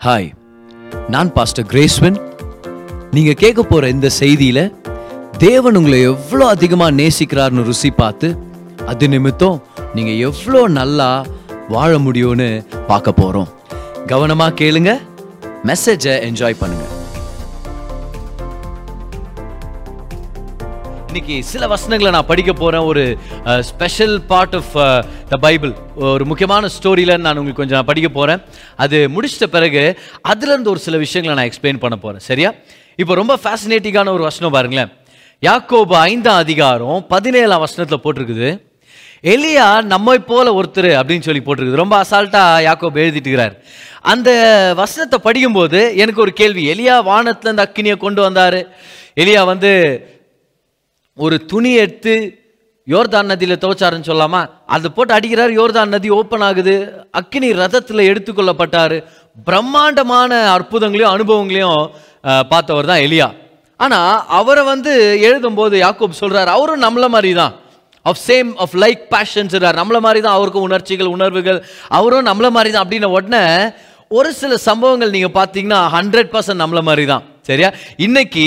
Hi நான் pastor கிரேஸ்வன் நீங்கள் கேட்க போகிற இந்த செய்தியில் தேவன் உங்களை எவ்வளோ அதிகமாக நேசிக்கிறார்னு ருசி பார்த்து அது நிமித்தம் நீங்கள் எவ்வளோ நல்லா வாழ முடியும்னு பார்க்க போகிறோம் கவனமாக கேளுங்க மெசேஜை என்ஜாய் பண்ணுங்கள் இன்னைக்கு சில வசனங்களை நான் படிக்க போறேன். ஒரு special part of the Bible ஒரு முக்கியமான ஸ்டோரியில நான் உங்களுக்கு கொஞ்சம் நான் படிக்க போறேன். அது முடிச்சிட்ட பிறகு அதுல இருந்து ஒரு சில விஷயங்களை நான் எக்ஸ்பிளைன் பண்ண போறேன். சரியா? இப்போ ரொம்ப ஃபேசினேட்டிங்கான ஒரு வசனம் பாருங்களேன். யாக்கோபு ஐந்தாம் அதிகாரம் பதினேழாம் வசனத்தில் போட்டிருக்குது. எலியா நம்மை போல ஒருத்தர் அப்படின்னு சொல்லி போட்டிருக்குது. ரொம்ப அசால்ட்டா யாக்கோபு எழுதிட்டு இருக்கிறார் அந்த வசனத்தை படிக்கும்போது எனக்கு ஒரு கேள்வி. எலியா வானத்துல இந்த அக்கினியை கொண்டு வந்தாரு. எலியா வந்து ஒரு துணி எடுத்து யோர்தான் நதியில் துவச்சாருன்னு சொல்லாமா? அதை போட்டு அடிக்கிறார் யோர்தான் நதி ஓப்பன் ஆகுது. அக்கினி ரதத்தில் எடுத்துக்கொள்ளப்பட்டார். பிரம்மாண்டமான அற்புதங்களையும் அனுபவங்களையும் பார்த்தவர் தான் எலியா. ஆனால் அவரை வந்து எழுதும்போது யாக்கோப் சொல்கிறார் அவரும் நம்மள மாதிரி தான் of same of like passions நம்மள மாதிரி தான் அவருக்கும் உணர்ச்சிகள் உணர்வுகள். அவரும் நம்மள மாதிரி தான் அப்படின்ன உடனே ஒரு சில சம்பவங்கள் நீங்கள் பார்த்தீங்கன்னா ஹண்ட்ரட் பர்சன்ட் நம்மள மாதிரி தான் சரியா? இன்னைக்கு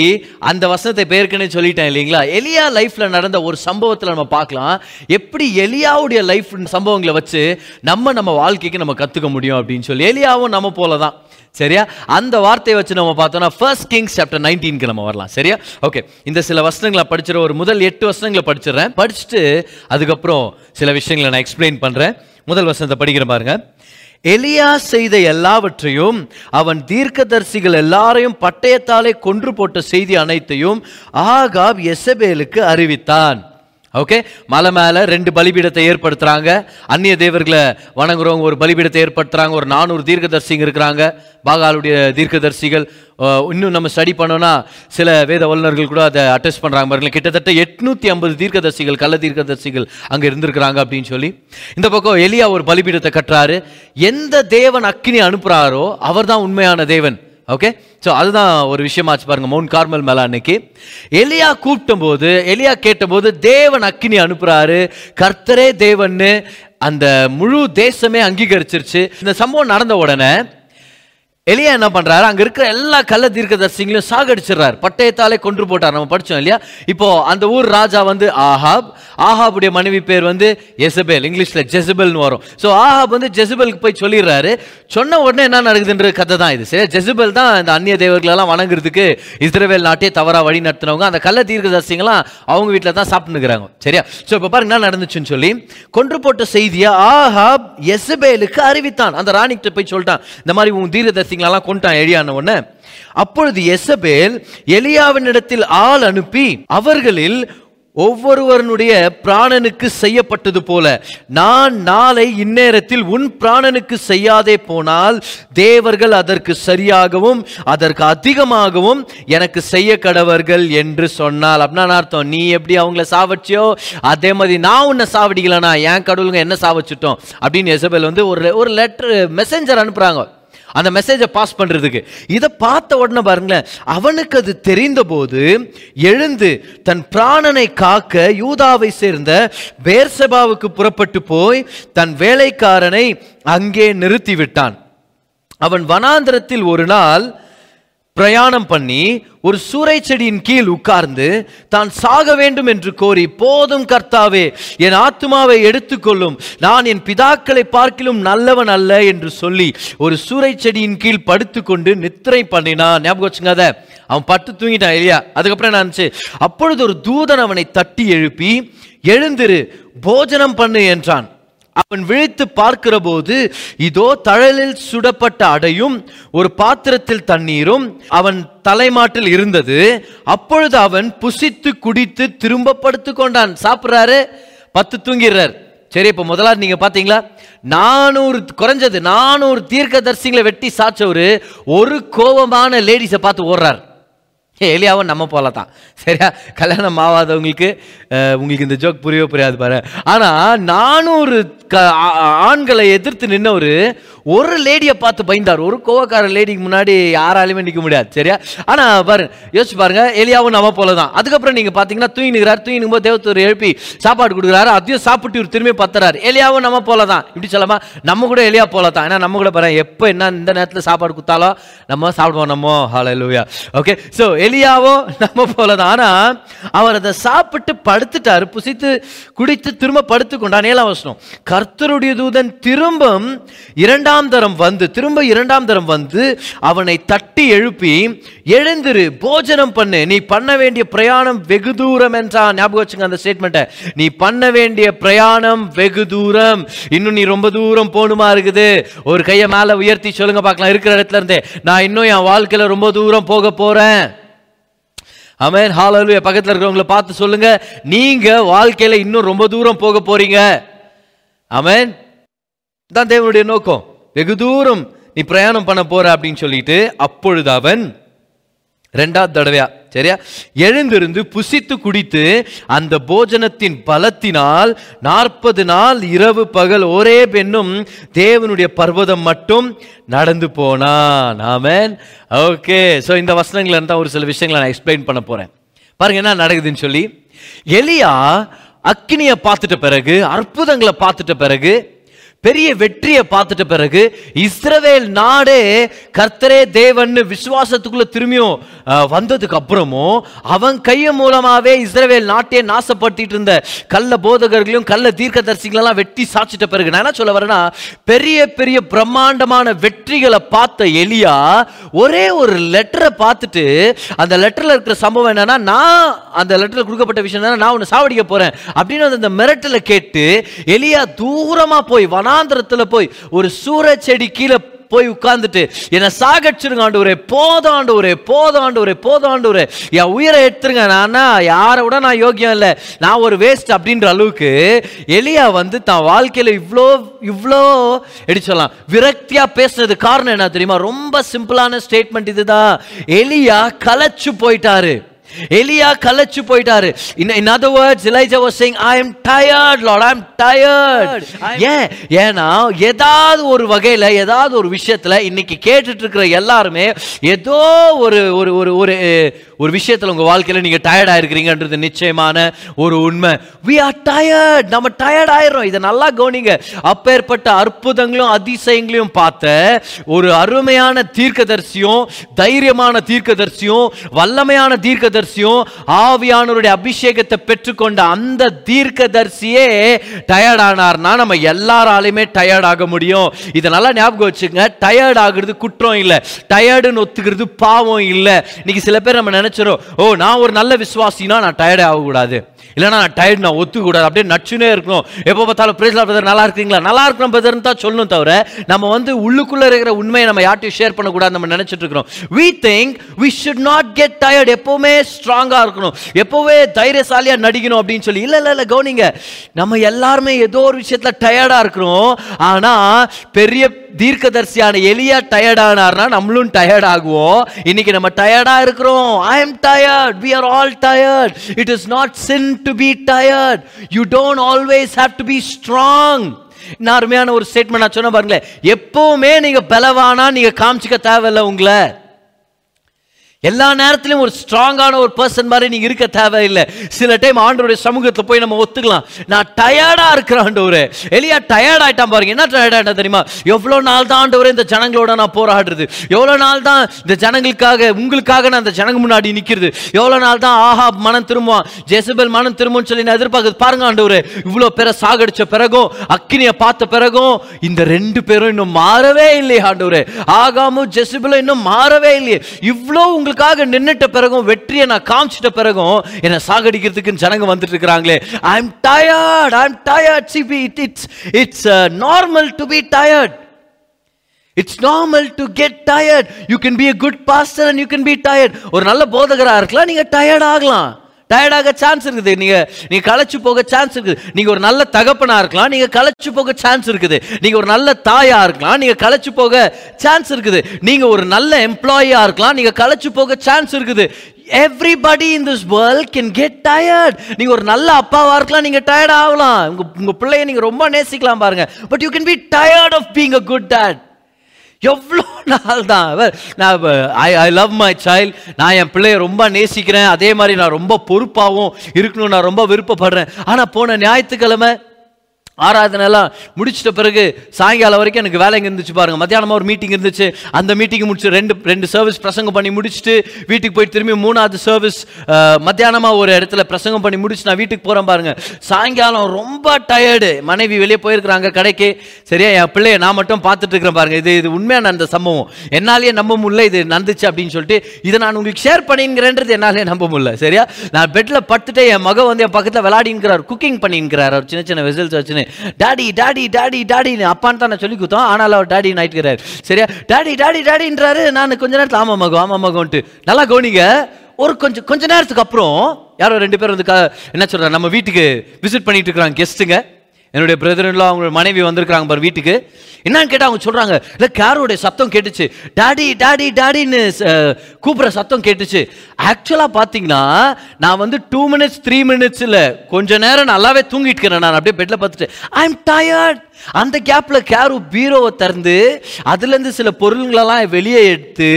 அந்த வசனத்தை பேருக்குன்னு சொல்லிட்டேன் இல்லைங்களா? எலியா லைஃப்ல நடந்த ஒரு சம்பவத்தில் நம்ம பார்க்கலாம். எப்படி எலியாவுடைய லைஃப் சம்பவங்களை வச்சு நம்ம நம்ம வாழ்க்கைக்கு நம்ம கற்றுக்க முடியும் அப்படின்னு சொல்லி. எலியாவும் நம்ம போல தான் சரியா? அந்த வார்த்தையை வச்சு நம்ம பார்த்தோம்னா ஃபர்ஸ்ட் கிங்ஸ் சாப்டர் நைன்டீன்க்கு நம்ம வரலாம். சரியா? ஓகே இந்த சில வசனங்களை படிச்சிட ஒரு முதல் எட்டு வசனங்களை படிச்சிடுறேன். படிச்சுட்டு அதுக்கப்புறம் சில விஷயங்களை நான் எக்ஸ்பிளைன் பண்ணுறேன் முதல் வசனத்தை படிக்கிற பாருங்க. எலியா செய்த எல்லாவற்றையும் அவன் தீர்க்கதரிசிகள் எல்லாரையும் பட்டயத்தாலே கொன்று போட்ட செய்தி அனைத்தையும் ஆகாப் எசபேலுக்கு அறிவித்தான். ஓகே மலை மேலே ரெண்டு பலிபீடத்தை ஏற்படுத்துகிறாங்க அந்நிய தேவர்களை வணங்குறவங்க ஒரு பலிபீடத்தை ஏற்படுத்துகிறாங்க ஒரு நானூறு தீர்க்கதர்சிங்க இருக்கிறாங்க. பாகாலுடைய தீர்க்கதர்சிகள் இன்னும் நம்ம ஸ்டடி பண்ணோம்னா சில வேத வல்லுநர்கள் கூட அதை அட்டஸ்ட் பண்ணுறாங்க பாருங்களேன். கிட்டத்தட்ட எட்நூற்றி ஐம்பது தீர்க்கதர்சிகள் கள்ள தீர்க்கதர்சிகள் அங்கே இருந்திருக்கிறாங்க அப்படின்னு சொல்லி. இந்த பக்கம் எலியா ஒரு பலிபீடத்தை கட்டுறாரு. எந்த தேவன் அக்கினி அவர் தான் உண்மையான தேவன். ஓகே ஸோ அதுதான் ஒரு விஷயமாச்சு பாருங்க மவுண்ட் கார்மல் மேல அன்னைக்கு. எலியா கூப்பிட்ட போது எலியா கேட்டபோது தேவன் அக்கினி அனுப்புறாரு. கர்த்தரே தேவன்னு அந்த முழு தேசமே அங்கீகரிச்சிருச்சு. இந்த சம்பவம் நடந்த உடனே எலியா என்ன பண்ணுறாரு அங்கே இருக்கிற எல்லா கள்ள தீர்க்கதர்சிங்களையும் சாகடிச்சிடுறாரு. பட்டயத்தாலே கொன்று போட்டார். நம்ம படிச்சோம் இல்லையா? இப்போ அந்த ஊர் ராஜா வந்து ஆஹாப். ஆஹாபுடைய மனைவி பேர் வந்து எசபேல் இங்கிலீஷில் ஜெசபெல்னு வரும். ஸோ ஆஹாப் வந்து ஜெசபெலுக்கு போய் சொல்லிடுறாரு. சொன்ன உடனே என்ன நடக்குதுன்ற கதை தான் இது சரி ஜெசபெல் தான் இந்த அந்நிய தேவர்களெல்லாம் வணங்குறதுக்கு இஸ்ரவேல் நாட்டே தவறா வழி நடத்தினவங்க. அந்த கள்ள தீர்க்கதரிசிங்களாம் அவங்க வீட்டில் தான் சாப்பிட்டுக்கிறாங்க சரியா? ஸோ இப்போ பாருங்க என்ன நடந்துச்சுன்னு சொல்லி கொன்று போட்ட செய்தியை ஆஹாப் எசபேலுக்கு அறிவித்தான். அந்த ராணிகிட்ட போய் சொல்லிட்டான் இந்த மாதிரி உன் தீர்க்கதரிசிங்களெல்லாம் கொண்டுட்டான் எலியான உடனே? அப்பொழுது எசபேல் எலியாவினிடத்தில் ஆள் அனுப்பி அவர்களில் ஒவ்வொருவனுடைய பிராணனுக்கு செய்யப்பட்டது போல நான் நாளை இந்நேரத்தில் உன் பிராணனுக்கு செய்யாதே போனால் தேவர்கள் அதற்கு சரியாகவும் அதற்கு அதிகமாகவும் எனக்கு செய்ய கடவர்கள் என்று சொன்னால் அப்படின்னா அர்த்தம் நீ எப்படி அவங்கள சாவச்சியோ அதே மாதிரி நான் உன்னை சாவடிக்கலனா? என் கடவுளுங்க என்ன சாவச்சிட்டோம்? அப்படின்னு எசபேல் வந்து ஒரு ஒரு லெட்டர் மெசஞ்சர் அனுப்புகிறாங்க அந்த மெசேஜை பாஸ் பண்ணுறதுக்கு இதை பார்த்த உடனே பாருங்களேன் அவனுக்கு அது தெரிந்தபோது எழுந்து தன் பிராணனை காக்க யூதாவை சேர்ந்த பேர்சபாவுக்கு புறப்பட்டு போய் தன் வேலைக்காரனை அங்கே நிறுத்திவிட்டான். அவன் வனாந்திரத்தில் ஒரு நாள் பிரயாணம் பண்ணி ஒரு சூறை செடியின் கீழ் உட்கார்ந்து தான் சாக வேண்டும் என்று கோரி போதும் கர்த்தாவே என் ஆத்துமாவை எடுத்துக்கொள்ளும். நான் என் பிதாக்களை பார்க்கிலும் நல்லவன் அல்ல என்று சொல்லி ஒரு சூறை செடியின் கீழ் படுத்துக்கொண்டு நித்திரை பண்ணினான். ஞாபகம் வச்சுங்க அதை. அவன் பட்டு தூங்கிட்டான் இல்லையா? அதுக்கப்புறம் என்ன அப்பொழுது ஒரு தூதன் அவனை தட்டி எழுப்பி எழுந்திரு போஜனம் பண்ணு என்றான். அவன் விழித்து பார்க்கிற போது இதோ தழலில் சுடப்பட்ட அடையும் ஒரு பாத்திரத்தில் தண்ணீரும் அவன் தலைமாட்டில் இருந்தது. அப்பொழுது அவன் புசித்து குடித்து திரும்ப படுத்து கொண்டான். சாப்பிட்றாரு? பத்து தூங்கிடுறார். சரி இப்போ முதலாவது நீங்க பாத்தீங்களா? நானூறு குறைஞ்சது நானூறு தீர்க்க தரிசிங்களை வெட்டி சாச்சவரு ஒரு கோபமான லேடிஸை பார்த்து ஓடுறார். எலியாவும் நம்ம போல தான் சரியா? கல்யாணம் ஆகாதவங்களுக்கு உங்களுக்கு இந்த ஜோக் புரியவே புரியாது பாரு. ஆனால் நானூறு க ஆண்களை எதிர்த்து நின்னவர் ஒரு லேடியை பார்த்து பயந்தார். ஒரு கோவக்கார லேடிக்கு முன்னாடி யாராலையுமே நிற்க முடியாது சரியா? ஆனா பாருங்க யோசிச்சு பாருங்க எலியாவும் நம்ம போல தான் அதுக்கப்புறம் நீங்க பார்த்தீங்கன்னா தூங்கினுக்கிறார். நிற்கிறார் போது தேவத்தூர் எழுப்பி சாப்பாடு கொடுக்குறாரு. அதையும் சாப்பிட்டு இவர் திரும்பி பத்துறாரு. எலியாவும் நம்ம போல தான் இப்படி சொல்லாமா நம்ம கூட எலியா போல தான் ஏன்னா நம்ம கூட பாருங்க எப்போ என்ன இந்த நேரத்தில் சாப்பாடு கொடுத்தாலும் நம்ம சாப்பிடுவோம் நம்ம. ஹalleluya ஓகே ஸோ எலியாவோ நம்ம போல தான் ஆனா அவர் அதை சாப்பிட்டு படுத்துட்டாரு. புசித்து குடித்து திரும்ப படுத்துக்கொண்டான் ஏழாம் வசனம். கர்த்தருடைய தூதன் திரும்பும் இரண்டாம் தரம் வந்து திரும்ப இரண்டாம் தரம் வந்து அவனை தட்டி எழுப்பி எழுந்திரு போஜனம் பண்ணு. நீ பண்ண வேண்டிய பிரயாணம் வெகு தூரம் என்றான். ஞாபகம் வச்சுங்க அந்த ஸ்டேட்மெண்ட்டை நீ பண்ண வேண்டிய பிரயாணம் வெகு தூரம். இன்னும் நீ ரொம்ப தூரம் போகணுமா இருக்குது? ஒரு கையை மேலே உயர்த்தி சொல்லுங்க பார்க்கலாம். இருக்கிற இடத்துல இருந்தே நான் இன்னும் என் வாழ்க்கையில் ரொம்ப தூரம் போக போகிறேன் அமேன் ஹாலலுயா. பக்கத்தில் இருக்கிறவங்கள பார்த்து சொல்லுங்க. நீங்க வாழ்க்கையில இன்னும் ரொம்ப தூரம் போக போறீங்க. அமேன் தான் தேவனுடைய நோக்கம். வெகு தூரம் நீ பிரயாணம் பண்ண போற அப்படின்னு சொல்லிட்டு அப்பொழுது அவன் ரெண்டாவது தடவையா சரியா? எழுந்திருந்து புசித்து குடித்து அந்த போஜனத்தின் பலத்தினால் நாற்பது நாள் இரவு பகல் ஒரே பெண்ணும் தேவனுடைய பர்வதம் மட்டும் நடந்து போனான். ஆமென். ஓகே. ஸோ இந்த வசனங்கள் இருந்தால் ஒரு சில விஷயங்களை நான் எக்ஸ்பிளைன் பண்ண போறேன். பாருங்க என்ன நடக்குதுன்னு சொல்லி எலியா அக்கினியை பார்த்துட்ட பிறகு அற்புதங்களை பார்த்துட்ட பிறகு பெரிய வெற்றியை பார்த்துட்ட பிறகு இஸ்ரவேல் நாடே கர்த்தரே தேவன் விசுவாசத்துக்குள்ள திரும்பியும் வந்ததுக்கு அப்புறமும் அவன் கைய மூலமாவே இஸ்ரவேல் நாட்டையே நாசப்படுத்திட்டு இருந்த கள்ள போதகர்களையும் கள்ள தீர்க்க தரிசிகளெல்லாம் வெட்டி சாச்சிட்ட பிறகு நான் என்ன சொல்ல வரேன்னா பெரிய பெரிய பிரம்மாண்டமான வெற்றிகளை பார்த்த எலியா ஒரே ஒரு லெட்டரை பார்த்துட்டு அந்த லெட்டர்ல இருக்கிற சம்பவம் என்னன்னா நான் அந்த லெட்டர்ல கொடுக்கப்பட்ட விஷயம் என்னன்னா நான் உன்னை சாவடிக்க போறேன் அப்படின்னு அந்த மிரட்டலை கேட்டு எலியா தூரமா போய் வனாந்திரத்தில் போய் ஒரு சூற செடி கீழே போய் உட்கார்ந்துட்டு என்னை சாகடிச்சிருங்க ஆண்டவரே போதும் ஒரு போதும் ஆண்டவரே போதும் ஒரு என் உயிரை எடுத்துருங்க நான் யாரை விட நான் யோக்கியம் இல்லை. நான் ஒரு வேஸ்ட் அப்படின்ற அளவுக்கு எலியா வந்து தான் வாழ்க்கையில இவ்வளோ இவ்வளோ எப்படி சொல்லலாம் விரக்தியா பேசுனது காரணம் என்ன தெரியுமா? ரொம்ப சிம்பிளான ஸ்டேட்மெண்ட் இதுதான். எலியா கலைச்சு போயிட்டாரு. எலியா கலைச்சு போயிட்டாரு in in other words elijah was saying i am tired lord i am tired. ஏன் ஏன்னா ஏதாவது ஒரு வகையில ஏதாவது ஒரு விஷயத்துல இன்னைக்கு கேட்டுட்டு இருக்கிற எல்லாருமே ஏதோ ஒரு ஒரு ஒரு ஒரு ஒரு விஷயத்துல உங்க வாழ்க்கையில நீங்க டயர்ட் ஆயிருக்கிறீங்கன்றது நிச்சயமான ஒரு உண்மை. We are tired. நம்ம டயர்ட் ஆயிரோம் இதை நல்லா கவனிங்க. அப்பேற்பட்ட அற்புதங்களும் அதிசயங்களையும் பார்த்த ஒரு அருமையான தீர்க்கதரிசியும் தைரியமான தீர்க்கதரிசியும் வல்லமையான தீர்க்கதரிசியும் ஆவியானவருடைய அபிஷேகத்தை பெற்றுக்கொண்ட அந்த தீர்க்கதரிசியே டயர்டானார்னா நம்ம எல்லாராலையுமே டயர்ட் ஆக முடியும். இதை நல்லா ஞாபகம் வச்சுங்க டயர்ட் ஆகுறது குற்றம் இல்லை. டயர்டுன்னு ஒத்துக்கிறது பாவம் இல்லை. இன்னைக்கு சில பேர் நம்ம நினைச்சிடும் ஓ நான் ஒரு நல்ல விசுவாசினா நான் டயர்டே ஆகக்கூடாது. இல்லைனா நான் டயர்ட் நான் ஒத்துக்கூடாது. அப்படியே நச்சுனே இருக்கணும். எப்போ பார்த்தாலும் பிரேசலா பிரதர் நல்லா இருக்கீங்களா நல்லா இருக்கிறோம் பிரதர்னு தான் சொல்லணும் தவிர நம்ம வந்து உள்ளுக்குள்ள இருக்கிற உண்மையை நம்ம யார்ட்டையும் ஷேர் பண்ணக்கூடாது நம்ம நினைச்சிட்டு இருக்கிறோம். We think we should not get tired எப்பவுமே ஸ்ட்ராங்காக இருக்கணும். எப்பவுமே தைரியசாலியாக நடிக்கணும் அப்படின்னு சொல்லி. இல்லை இல்லை இல்லை கவனிங்க. நம்ம எல்லாருமே ஏதோ ஒரு விஷயத்தில் டயர்டாக இருக்கிறோம். ஆனால் பெரிய தீர்க்கதர்சியான எலியா டயர்ட் ஆனார்னா நம்மளும் டயர்ட் ஆகுவோம். இன்னைக்கு நம்ம டயர்டா இருக்கிறோம். I am tired we are all tired it is not sin to be tired you don't always have to be strong இன்னும் அருமையான ஒரு ஸ்டேட்மெண்ட் நான் சொன்ன பாருங்களேன். எப்பவுமே நீங்க பலவானா நீங்க காமிச்சிக்க தேவையில்லை உங்களை. எல்லா நேரத்திலும் ஒரு ஸ்ட்ராங்கான ஒரு பர்சன் மாதிரி நீங்க இருக்க தேவையில்லை. சில டைம் ஆண்டவருடைய சமூகத்தில் போய் நம்ம ஒத்துக்கலாம். நான் டயர்டா இருக்கிற ஆண்டவர். எலியா டயர்ட் ஆகிட்டான் பாருங்க. என்ன டயர்ட் தெரியுமா? எவ்வளோ நாள் தான் ஆண்டவர் இந்த ஜனங்களோட நான் போராடுறது. எவ்வளோ நாள் தான் இந்த ஜனங்களுக்காக உங்களுக்காக நான் இந்த ஜனங்க முன்னாடி நிற்கிறது எவ்வளோ நாள் தான் ஆஹா மனம் திரும்புவான். ஜெசபல் மனம் திரும்பும்னு சொல்லி நான் எதிர்பார்க்குறது. பாருங்க ஆண்டவர். இவ்வளோ பேரை சாகடிச்ச பிறகும் அக்கினியை பார்த்த பிறகும் இந்த ரெண்டு பேரும் இன்னும் மாறவே இல்லை ஆண்டவர். ஆகாமும் ஜெசபெலும் இன்னும் மாறவே இல்லையே. இவ்வளோ உங்களுக்காக நின்னுட்ட பிறகும் வெற்றியை நான் காமிச்சிட்ட பிறகும் என்னை சாகடிக்கிறதுக்கு ஜனங்க வந்துட்டு இருக்கிறாங்களே. I am tired I am tired see be it it's it's normal to be tired it's normal to get tired you can be a good pastor and you can be tired ஒரு நல்ல போதகரா இருக்கலாம் நீங்க tired ஆகலாம். டயர்டாக chance இருக்குது. நீங்க நீங்கள் களைச்சு போக சான்ஸ் இருக்குது. நீங்க ஒரு நல்ல தகப்பனா இருக்கலாம். நீங்க களைச்சு போக சான்ஸ் இருக்குது. நீங்க ஒரு நல்ல தாயா இருக்கலாம். நீங்க களைச்சு போக சான்ஸ் இருக்குது. நீங்க ஒரு நல்ல எம்ப்ளாயியா இருக்கலாம். நீங்க களைச்சு போக சான்ஸ் இருக்குது. Everybody in this world can get tired நீங்க ஒரு நல்ல அப்பாவா இருக்கலாம். நீங்க டயர்ட் ஆகலாம். உங்கள் உங்க பிள்ளைய நீங்க ரொம்ப நேசிக்கலாம் பாருங்க. But you can be tired of being a good dad எவ்வளோ நாள் தான்? அவர், நான் I I love my child நான் என் பிள்ளைய ரொம்ப நேசிக்கிறேன். அதே மாதிரி நான் ரொம்ப பொறுப்பாகவும் இருக்கணும்னு நான் ரொம்ப விருப்பப்படுறேன். ஆனால் போன ஞாயிற்றுக்கிழமை ஆராதனைலாம் முடிச்சிட்ட பிறகு சாயங்காலம் வரைக்கும் எனக்கு வேலைங்க இருந்துச்சு பாருங்கள் மத்தியானமாக ஒரு மீட்டிங் இருந்துச்சு. அந்த மீட்டிங் முடிச்சு ரெண்டு ரெண்டு சர்வீஸ் பிரசங்கம் பண்ணி முடிச்சுட்டு வீட்டுக்கு போயிட்டு திரும்பி மூணாவது சர்வீஸ் மத்தியானமாக ஒரு இடத்துல பிரசங்கம் பண்ணி முடிச்சு நான் வீட்டுக்கு போகிறேன் பாருங்கள் சாயங்காலம் ரொம்ப டயர்டு மனைவி வெளியே போயிருக்கிறாங்க கடைக்கு. சரியா என் பிள்ளைய நான் மட்டும் பார்த்துட்டு இருக்கிறேன் பாருங்கள் இது இது உண்மையான அந்த சம்பவம்? என்னாலேயே நம்ப முடியல இது நடந்துச்சு அப்படின்னு சொல்லிட்டு இதை நான் உங்களுக்கு ஷேர் பண்ணிங்கிறேன்றது என்னாலே நம்ப முடியல. சரியா? நான் பெட்டில் படுத்துட்டு என் மகன் வந்து என் பக்கத்தில் விளையாடிங்கிறார் குக்கிங் பண்ணிங்கிறார் சின்ன சின்ன வெசல்ஸ் வச்சுன்னு டாடி டாடி டாடி டாடின்னு அப்பான்னு தான் நான் சொல்லி கொடுத்தோம். ஆனால் அவர் டாடி ஆயிட்டுக்கிறார் சரியா? டாடி டாடி டாடின்றாரு நான் கொஞ்ச நேரத்தில் ஆமா மகம் ஆமா மகன்ட்டு. நல்லா கவனிங்க. ஒரு கொஞ்சம் கொஞ்ச நேரத்துக்கு அப்புறம் யாரோ ரெண்டு பேர் வந்து என்ன சொல்றாங்க நம்ம வீட்டுக்கு விசிட் பண்ணிட்டு இருக்கிறாங்க கெஸ்ட்டுங்க என்னுடைய பிரதர்லாம் அவங்க மனைவி வந்திருக்கிறாங்க பாரு வீட்டுக்கு. என்னன்னு கேட்டால் அவங்க சொல்கிறாங்க இல்லை கேரோடைய சத்தம் கேட்டுச்சு. டாடி டாடி டாடின்னு கூப்பிட்ற சத்தம் கேட்டுச்சு. ஆக்சுவலாக பார்த்தீங்கன்னா நான் வந்து டூ மினிட்ஸ் த்ரீ மினிட்ஸில் கொஞ்ச நேரம் நல்லாவே தூங்கிட்டு இருக்கிறேன் நான். அப்படியே பெட்டில் பார்த்துட்டு ஐ எம் டயர்ட் அந்த கேப்பில் கேரு பீரோவை திறந்து அதுலேருந்து சில பொருள்களெல்லாம் வெளியே எடுத்து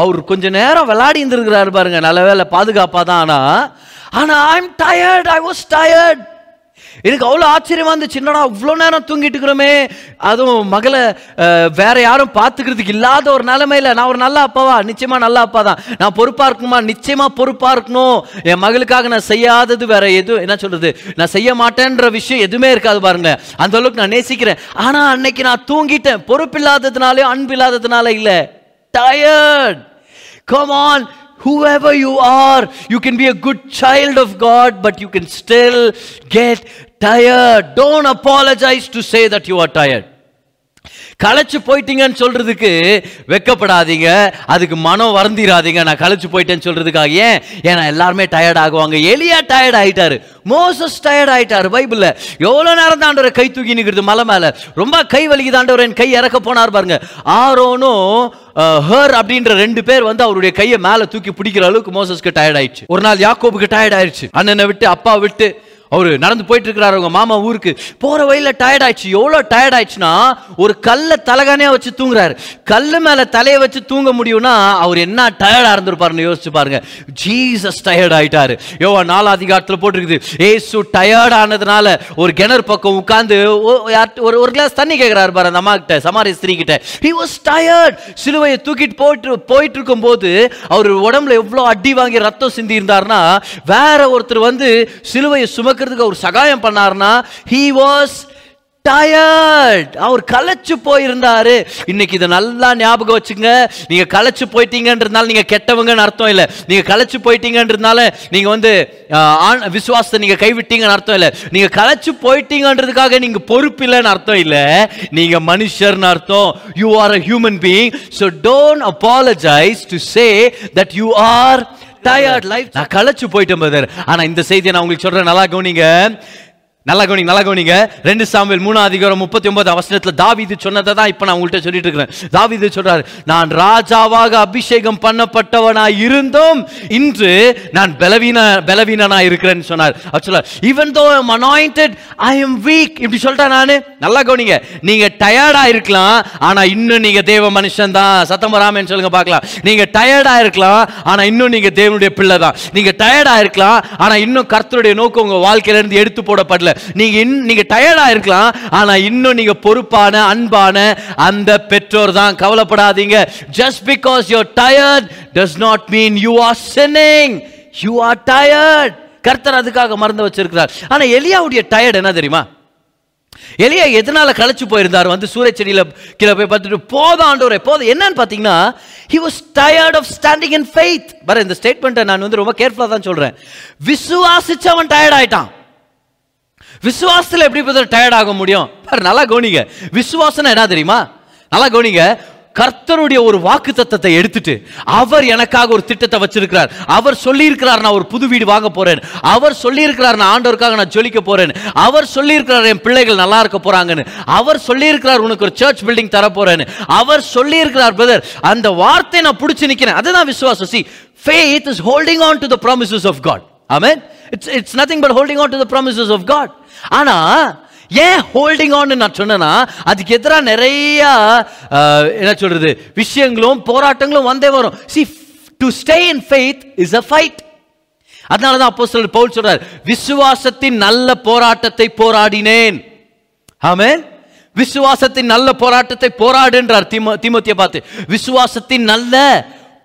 அவர் கொஞ்ச நேரம் விளையாடி இருந்திருக்கிறாரு பாருங்க. நல்ல வேலை பாதுகாப்பாக தான் ஆனால் ஆனால் I am tired I was tired எனக்கு அவ்வளோ ஆச்சரியமா இருந்துச்சு. என்னடா இவ்வளோ நேரம் தூங்கிட்டு இருக்கிறோமே. அதுவும் மகளை வேற யாரும் பார்த்துக்கிறதுக்கு இல்லாத ஒரு நிலைமையில நான் ஒரு நல்ல அப்பாவா? நிச்சயமா நல்ல அப்பா தான் நான் பொறுப்பா இருக்குமா? நிச்சயமா பொறுப்பா இருக்கணும். என் மகளுக்காக நான் செய்யாதது வேற எதுவும் என்ன சொல்றது? நான் செய்ய மாட்டேன்ற விஷயம் எதுவுமே இருக்காது பாருங்க. அந்த அளவுக்கு நான் நேசிக்கிறேன். ஆனா அன்னைக்கு நான் தூங்கிட்டேன். பொறுப்பு இல்லாததுனாலயும் அன்பு இல்லாததுனால இல்லை tired come on whoever you are you can be a good child of god but you can still get tired. Don't apologize to say that you are tired களைச்சு போயிட்டீங்கன்னு சொல்றதுக்கு வெக்கப்படாதீங்க. அதுக்கு மனம் வருந்திராதீங்க. நான் களைச்சு போயிட்டேன்னு சொல்றதுக்காக ஏன்? ஏன்னா எல்லாருமே டயர்ட் ஆகுவாங்க. எலியா டயர்ட் ஆயிட்டாரு. மோசஸ் டயர்ட் ஆயிட்டாரு பைபிள்ல. எவ்வளவு நேரம் தான் கை தூக்கி நிக்கிறது மலை மேல? ரொம்ப கை வலிக்கு தாண்டவர் என் கை இறக்க போனார் பாருங்க. ஆரோனும் ஹர் அப்படின்ற ரெண்டு பேர் வந்து அவருடைய கையை மேல தூக்கி பிடிக்கிற அளவுக்கு மோசஸ்க்கு டயர்ட் ஆயிடுச்சு. ஒரு நாள் யாக்கோபுக்கு டயர்ட் ஆயிடுச்சு. அண்ணனை விட்டு அப்பா விட்டு அவர் நடந்து போயிட்டு இருக்கிறாரு அவங்க மாமா ஊருக்கு. போற வழியில் டயர்ட் ஆயிடுச்சு. எவ்வளோ டயர்ட் ஆயிடுச்சுன்னா ஒரு கல்ல தலகானே வச்சு தூங்குறாரு. கல்லு மேல தலையை வச்சு தூங்க முடியும்னா அவர் என்ன டயர்டா இருந்திருப்பாருன்னு யோசிச்சு பாருங்க. ஜீசஸ் டயர்ட் ஆயிட்டாரு. யோவா நாலா அதிகாரத்தில் போட்டிருக்குது. ஏசு டயர்ட் ஆனதுனால ஒரு கிணறு பக்கம் உட்காந்து ஒரு ஒரு கிளாஸ் தண்ணி கேட்கிறாரு பாரு அந்த அம்மா கிட்ட சமாரி ஸ்திரீ கிட்ட. ஹி வாஸ் டயர்ட் சிலுவையை தூக்கிட்டு போயிட்டு போயிட்டு இருக்கும் போது அவர் உடம்புல எவ்வளோ அடி வாங்கி ரத்தம் சிந்தி இருந்தாருன்னா வேற ஒருத்தர் வந்து சிலுவையை சுமக்க சுமக்கிறதுக்கு அவர் சகாயம் பண்ணாருன்னா ஹி வாஸ் டயர்ட் அவர் களைச்சு போயிருந்தாரு. இன்னைக்கு இதை நல்லா ஞாபகம் வச்சுங்க. நீங்க களைச்சு போயிட்டீங்கன்றதுனால நீங்க கெட்டவங்கன்னு அர்த்தம் இல்லை. நீங்க களைச்சு போயிட்டீங்கன்றதுனால நீங்க வந்து விசுவாசத்தை நீங்க கைவிட்டீங்கன்னு அர்த்தம் இல்லை. நீங்க களைச்சு போயிட்டீங்கன்றதுக்காக நீங்க பொறுப்பு இல்லைன்னு அர்த்தம் இல்லை. நீங்க மனுஷர்னு அர்த்தம். You are a human being so don't apologize to say that you are tired life நான் களைச்சு போயிட்டேன் பிரதர் ஆனா இந்த செய்தியை நான் உங்களுக்கு சொல்றேன். நல்லா கவனிங்க. நல்லா கவனிங்க நல்லா கவனிங்க. ரெண்டு சாம்பியல் மூணாம் அதிகாரம் முப்பத்தி ஒன்பது அவசரத்தில் தாவிது சொன்னதை தான் இப்போ நான் உங்கள்கிட்ட சொல்லிட்டு இருக்கிறேன் தாவிது சொல்றாரு நான் ராஜாவாக அபிஷேகம் பண்ணப்பட்டவனாய் இருந்தும் இன்று நான் பலவீன பலவீனனாக இருக்கிறேன்னு சொன்னார். ஆக்சுவலா even though I'm anointed I am weak இப்படி சொல்லிட்டேன் நானு? நல்லா கவனிங்க நீங்க டயர்டா இருக்கலாம் ஆனா இன்னும் நீங்க தேவ மனுஷன் தான் சத்தம் வராமன்னு சொல்லுங்க பார்க்கலாம். நீங்க டயர்டா இருக்கலாம் ஆனா இன்னும் நீங்க தேவனுடைய பிள்ளை தான் நீங்க டயர்டா இருக்கலாம் ஆனா இன்னும் கர்த்தருடைய நோக்கம் உங்கள் வாழ்க்கையில இருந்து எடுத்து போடப்படல. நீங்க இன்- நீங்க டயர்டா இருக்கலாம் ஆனா இன்னும் நீங்க பொறுப்பான அன்பான அந்த பெற்றோர் தான். கவலைப்படாதீங்க. Just because you tired does not mean you are sinning you are tired கர்த்தர் அதுக்காக மறந்து வச்சிருக்கிறார். ஆனா எலியாவுடைய டயர்ட் என்ன தெரியுமா? எலியா எதனால களைச்சு போயிருந்தார்? வந்து சூரிய செடியில கீழே போய் பார்த்துட்டு போதும் ஆண்டவரே போதும். என்னன்னு பார்த்தீங்கன்னா he was tired of standing in faith வர இந்த ஸ்டேட்மெண்ட்டை நான் வந்து ரொம்ப கேர்ஃபுல்லாக தான் சொல்றேன். விசுவாசிச்சு அவன் டயர்ட் ஆயிட்டான். விசுவாசத்தில் எப்படி பிரதர் டயர்ட் ஆக முடியும். நல்லா கவனிங்க. விசுவாசனா என்ன தெரியுமா? நல்லா கவனிங்க. கர்த்தருடைய ஒரு வாக்கு தத்தத்தை எடுத்துட்டு அவர் எனக்காக ஒரு திட்டத்தை வச்சிருக்கிறார். அவர் சொல்லியிருக்கிறார் நான் ஒரு புது வீடு வாங்க போறேன். அவர் சொல்லியிருக்கிறார் நான் ஆண்டவருக்காக நான் ஜொலிக்க போறேன். அவர் சொல்லியிருக்கிறார் என் பிள்ளைகள் நல்லா இருக்க போறாங்கன்னு. அவர் சொல்லியிருக்கிறார் உனக்கு ஒரு சர்ச் பில்டிங் தர போறேன்னு. அவர் சொல்லியிருக்கிறார் பிரதர் அந்த வார்த்தையை நான் பிடிச்சி நிற்கிறேன் அதுதான் விசுவாசம். See faith is holding on to the promises of God amen it's it's nothing but holding on to the promises of God ஆனா ஏன் ஹோல்டிங் ஆன் நான் சொன்னேன்னா அதுக்கு எதிராக நிறைய என்ன சொல்றது விஷயங்களும் போராட்டங்களும் வந்தே வரும். See to stay in faith is a fight அதனால தான் அப்போ சொல்ற பவுல் சொல்றார் விசுவாசத்தின் நல்ல போராட்டத்தை போராடினேன். ஆமே விசுவாசத்தின் நல்ல போராட்டத்தை போராடுன்றார் திமுத்திய பார்த்து. விசுவாசத்தின் நல்ல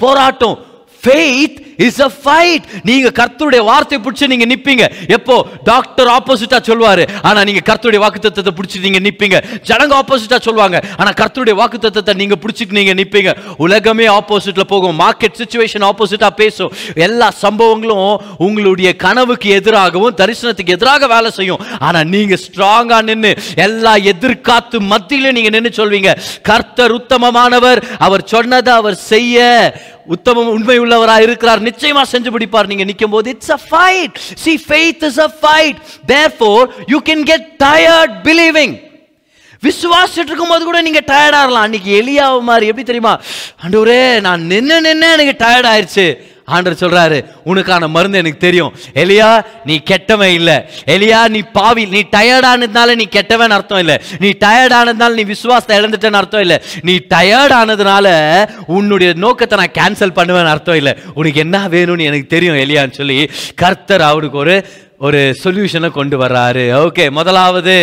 போராட்டம் ஃபெய்த் இஸ் அ ஃபைட் நீங்க கர்த்தருடைய வார்த்தையை பிடிச்சி நீங்க நிப்பீங்க. எப்போ? டாக்டர் ஆப்போசிட்டா சொல்வாரு. ஆனா நீங்க கர்த்தருடைய வாக்குத்தத்தத்தை பிடிச்சி நீங்க நிப்பீங்க. ஜனங்க ஆப்போசிட்டா சொல்லுவாங்க ஆனா கர்த்தருடைய வாக்குத்தத்தத்தை நீங்க பிடிச்சிட்டு நீங்க நிப்பீங்க. உலகமே ஆப்போசிட்ல போகும். மார்க்கெட் சுச்சுவேஷன் ஆப்போசிட்டா பேசும். எல்லா சம்பவங்களும் உங்களுடைய கனவுக்கு எதிராகவும் தரிசனத்துக்கு எதிராக வேலை செய்யும். ஆனா நீங்க ஸ்ட்ராங்கா நின்று எல்லா எதிர்காத்து மத்தியில நீங்க நின்று சொல்வீங்க. கர்த்தர் உத்தமமானவர். அவர் சொன்னதை அவர் செய்ய. உத்தமம் உண்மை உள்ளவராக இருக்கிறார். நிச்சயமா செஞ்சு பிடிப்பார். நீங்க நிற்கும் போது it's a fight see faith is a fight therefore you can get tired believing விசுவாசிட்டு இருக்கும்போது கூட நீங்க டயர்டாகலாம் அன்னைக்கு எலியாவு மாதிரி எப்படி தெரியுமா? ஆண்டவரே நான் நின்று நின்று எனக்கு டயர்ட் ஆயிடுச்சு ஆண்டர் சொல்றாரு உனக்கான மருந்து எனக்கு தெரியும். எலியா நீ கெட்டவன் இல்ல. எலியா நீ பாவி நீ டயர்டானதுனால நீ கெட்டவன் அர்த்தம் இல்ல. நீ டயர்டானதுனால நீ விசுவாசத்தை இழந்துட்டேன்னு அர்த்தம் இல்ல. நீ டயர்டானதுனால உன்னுடைய நோக்கத்தை நான் கேன்சல் பண்ணுவேன்னு அர்த்தம் இல்ல. உனக்கு என்ன வேணும்னு எனக்கு தெரியும் எலியான்னு சொல்லி கர்த்தர் அவருக்கு ஒரு ஒரு சொல்யூஷனை கொண்டு வர்றாரு. ஓகே முதலாவது